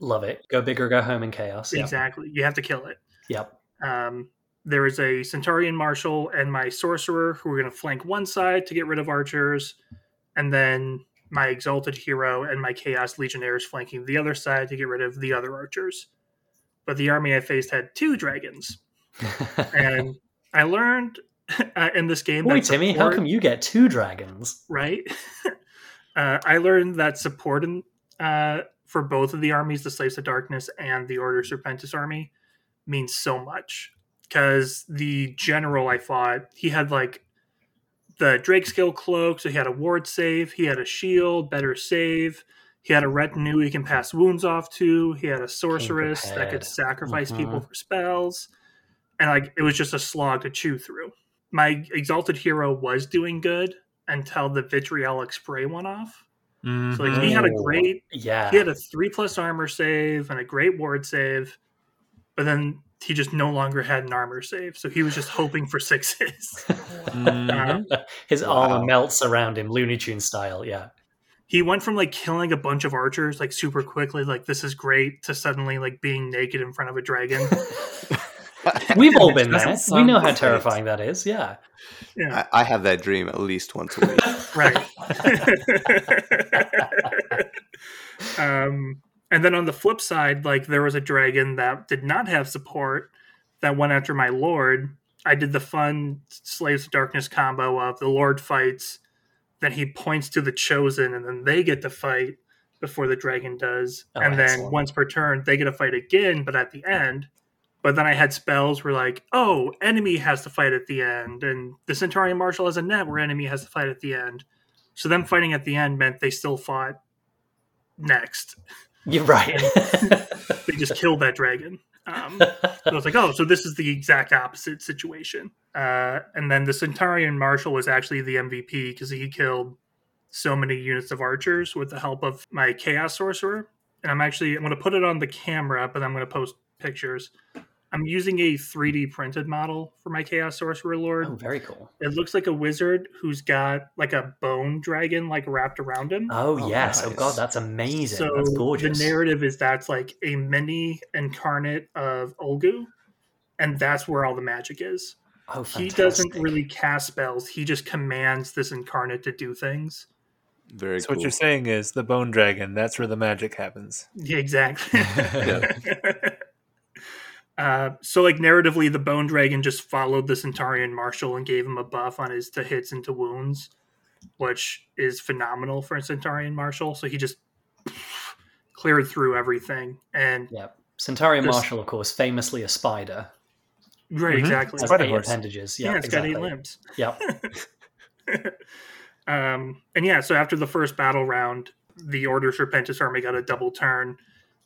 Love it. Go big or go home in chaos. Yep. Exactly. You have to kill it. Yep. Um, there is a Centaurion Marshal and my Sorcerer who are going to flank one side to get rid of archers, and then my Exalted Hero and my Chaos Legionnaires flanking the other side to get rid of the other archers. But the army I faced had two dragons, and I learned uh, in this game. Wait, Timmy, how come you get two dragons? right? uh, I learned that support in, uh, for both of the armies, the Slaves of Darkness and the Order Serpentis army, means so much. Because the general I fought, he had like the Drakeskin Cloak, so he had a ward save, he had a shield, better save, he had a retinue he can pass wounds off to, he had a sorceress that could sacrifice Mhm. people for spells, and like it was just a slog to chew through. My exalted hero was doing good until the vitriolic spray went off. So like he had a Mhm. great Yeah. he had a three plus armor save and a great ward save, but then he just no longer had an armor save, so he was just hoping for sixes. Mhm. His Wow. armor melts around him, Looney Tune style. Yeah. he went from like killing a bunch of archers like super quickly, like this is great, to suddenly like being naked in front of a dragon. We've all been Doesn't there. We know how terrifying that is. Yeah. Yeah, I, I have that dream at least once a week. right. um, and then on the flip side, like there was a dragon that did not have support that went after my lord. I did the fun Slaves of Darkness combo of the Lord fights, then he points to the chosen, and then they get to fight before the dragon does. Oh, and then excellent. once per turn, they get to fight again, but at the end. But then I had spells where like, oh, enemy has to fight at the end, and the Centaurion Marshal has a net where enemy has to fight at the end. So them fighting at the end meant they still fought next. You're right. They just killed that dragon. Um, so I was like, oh, so this is the exact opposite situation. Uh, and then the Centaurion Marshal was actually the MVP because he killed so many units of archers with the help of my Chaos Sorcerer. And I'm actually I'm going to put it on the camera, but I'm going to post pictures. I'm using a 3D printed model for my Chaos Sorcerer Lord. oh, very cool. It looks like a wizard who's got like a bone dragon like wrapped around him. Oh, Oh, yes. Oh god, that's amazing. So that's gorgeous. the narrative is that's like a mini incarnate of Ulgu, and that's where all the magic is. oh, fantastic. He doesn't really cast spells; he just commands this incarnate to do things. Very So cool. what you're saying is the bone dragon. That's where the magic happens. Yeah, exactly. uh, so, like narratively, the Bone Dragon just followed the Centaurion Marshal and gave him a buff on his to hits and to wounds, which is phenomenal for a Centaurion Marshal. So he just cleared through everything, and Yep. Centaurion There's- Marshal, of course, famously a spider. right, Mhm. exactly. Has Spider eight appendages. Yeah, Yeah, it's got eight limbs. Yep. um, and yeah, so after the first battle round, the Order Serpentis army got a double turn.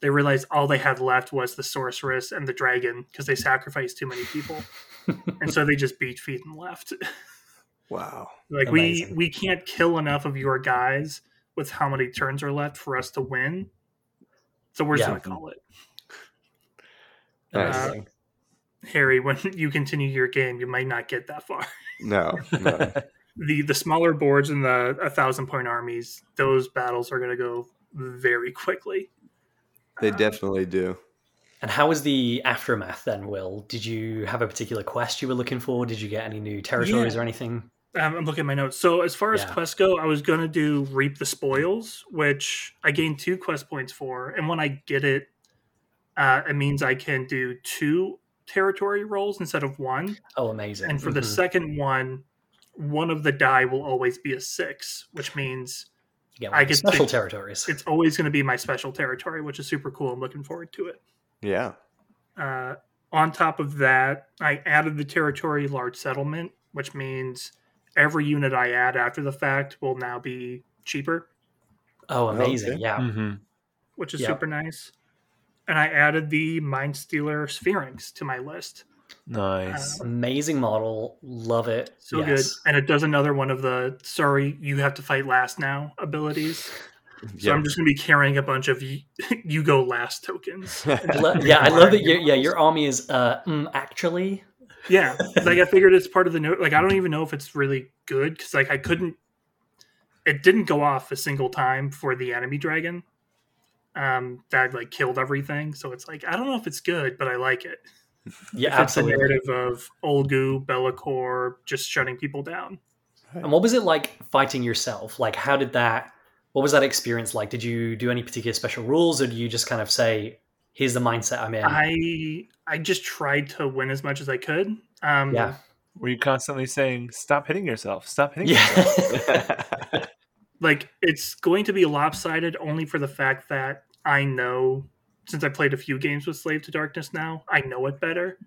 They realized all they had left was the sorceress and the dragon because they sacrificed too many people, and so they just beat feet and left. wow. like Amazing. we we can't kill enough of your guys with how many turns are left for us to win. So we're just gonna call it. Nice. Amazing. Harry, when you continue your game, you might not get that far. No, no. the the smaller boards and the a thousand point armies, those battles are going to go very quickly. They definitely do. And how was the aftermath then, Will? Did you have a particular quest you were looking for? Did you get any new territories Yeah. or anything? Um, I'm looking at my notes. So as far as Yeah. quests go, I was going to do reap the spoils, which I gained two quest points for, and when I get it, uh, it means I can do two territory rolls instead of one. Oh, amazing. And for the Mhm. second one, one of the die will always be a six, which means You get I one of the get special to- territories. it's always going to be my special territory, which is super cool. I'm looking forward to it. Yeah. Uh, on top of that, I added the territory large settlement, which means every unit I add after the fact will now be cheaper, Oh, amazing. Okay. Yeah. hmm which is Yep. super nice. And I added the Mindstealer Sphiranx to my list. Nice. Amazing model. Love it. So yes. good. And it does another one of the sorry, you have to fight last now abilities. So Yeah. I'm just going to be carrying a bunch of you, you go last tokens. Lo- yeah, I love that. Your, yeah, your army is uh, mm, actually. Yeah, like I figured it's part of the note. Like I don't even know if it's really good because like I couldn't. it didn't go off a single time for the enemy dragon. Um, that like killed everything. So it's like I don't know if it's good, but I like it. Yeah, If it's the absolutely. narrative of Ulgu, Bellicor, just shutting people down. And what was it like fighting yourself? Like, how did that? What was that experience like? Did you do any particular special rules, or do you just kind of say, "Here's the mindset I'm in"? I I just tried to win as much as I could. Um, yeah, Were you constantly saying, "Stop hitting yourself"? Stop hitting yourself. yeah, like it's going to be lopsided only for the fact that I know since I played a few games with Slave to Darkness now, I know it better.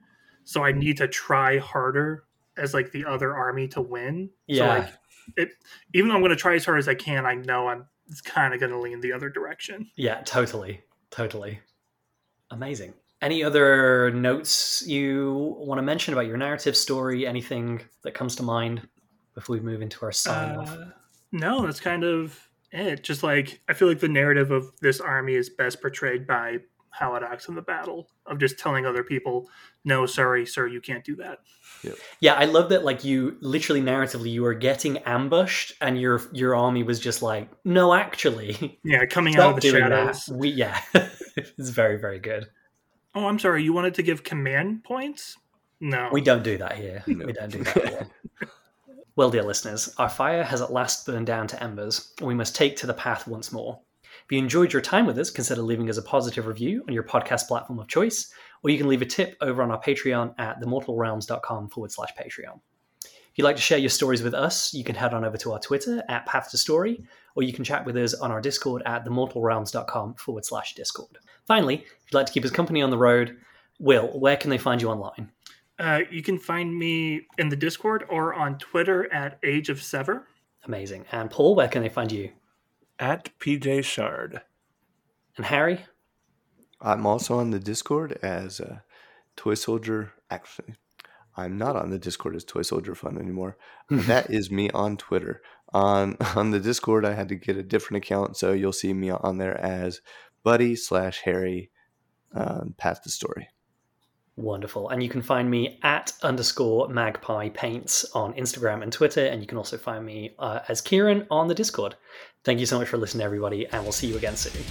So I need to try harder as like the other army to win. So Yeah. like it even though I'm gonna try as hard as I can, I know I'm it's kind of gonna lean the other direction. yeah. Totally, totally. Amazing. Any other notes you want to mention about your narrative story? Anything that comes to mind before we move into our sign off? Uh, no, that's kind of it. Just like I feel like the narrative of this army is best portrayed by how it acts in the battle of just telling other people, "No, sorry, sir, you can't do that." Yeah, I love that. Like you, literally narratively, you were getting ambushed, and your your army was just like, "No, actually, Yeah, coming out of the doing shadows. that." We yeah, it's very very good. Oh, I'm sorry. You wanted to give command points? No. We don't do that here. No. We don't do that here. well, dear listeners, our fire has at last burned down to embers, and we must take to the path once more. If you enjoyed your time with us, consider leaving us a positive review on your podcast platform of choice, or you can leave a tip over on our Patreon at themortalrealms.com forward slash Patreon. If you'd like to share your stories with us, you can head on over to our Twitter at Path to Story, or you can chat with us on our Discord at themortalrealms.com forward slash Discord. Finally, if you'd like to keep us company on the road, Will, where can they find you online? Uh, you can find me in the Discord or on Twitter at Age of Sever. Amazing. And Paul, where can they find you? At PJ Shard. And Harry? I'm also on the Discord as a Toy Soldier. Actually, I'm not on the Discord as Toy Soldier Fun anymore. that is me on Twitter. On on the Discord, I had to get a different account, so you'll see me on there as Buddy slash Harry. Um, Path to Story. Wonderful. And you can find me at underscore magpie paints on Instagram and Twitter. And you can also find me uh, as Kieran on the Discord. Thank you so much for listening, everybody. And we'll see you again soon.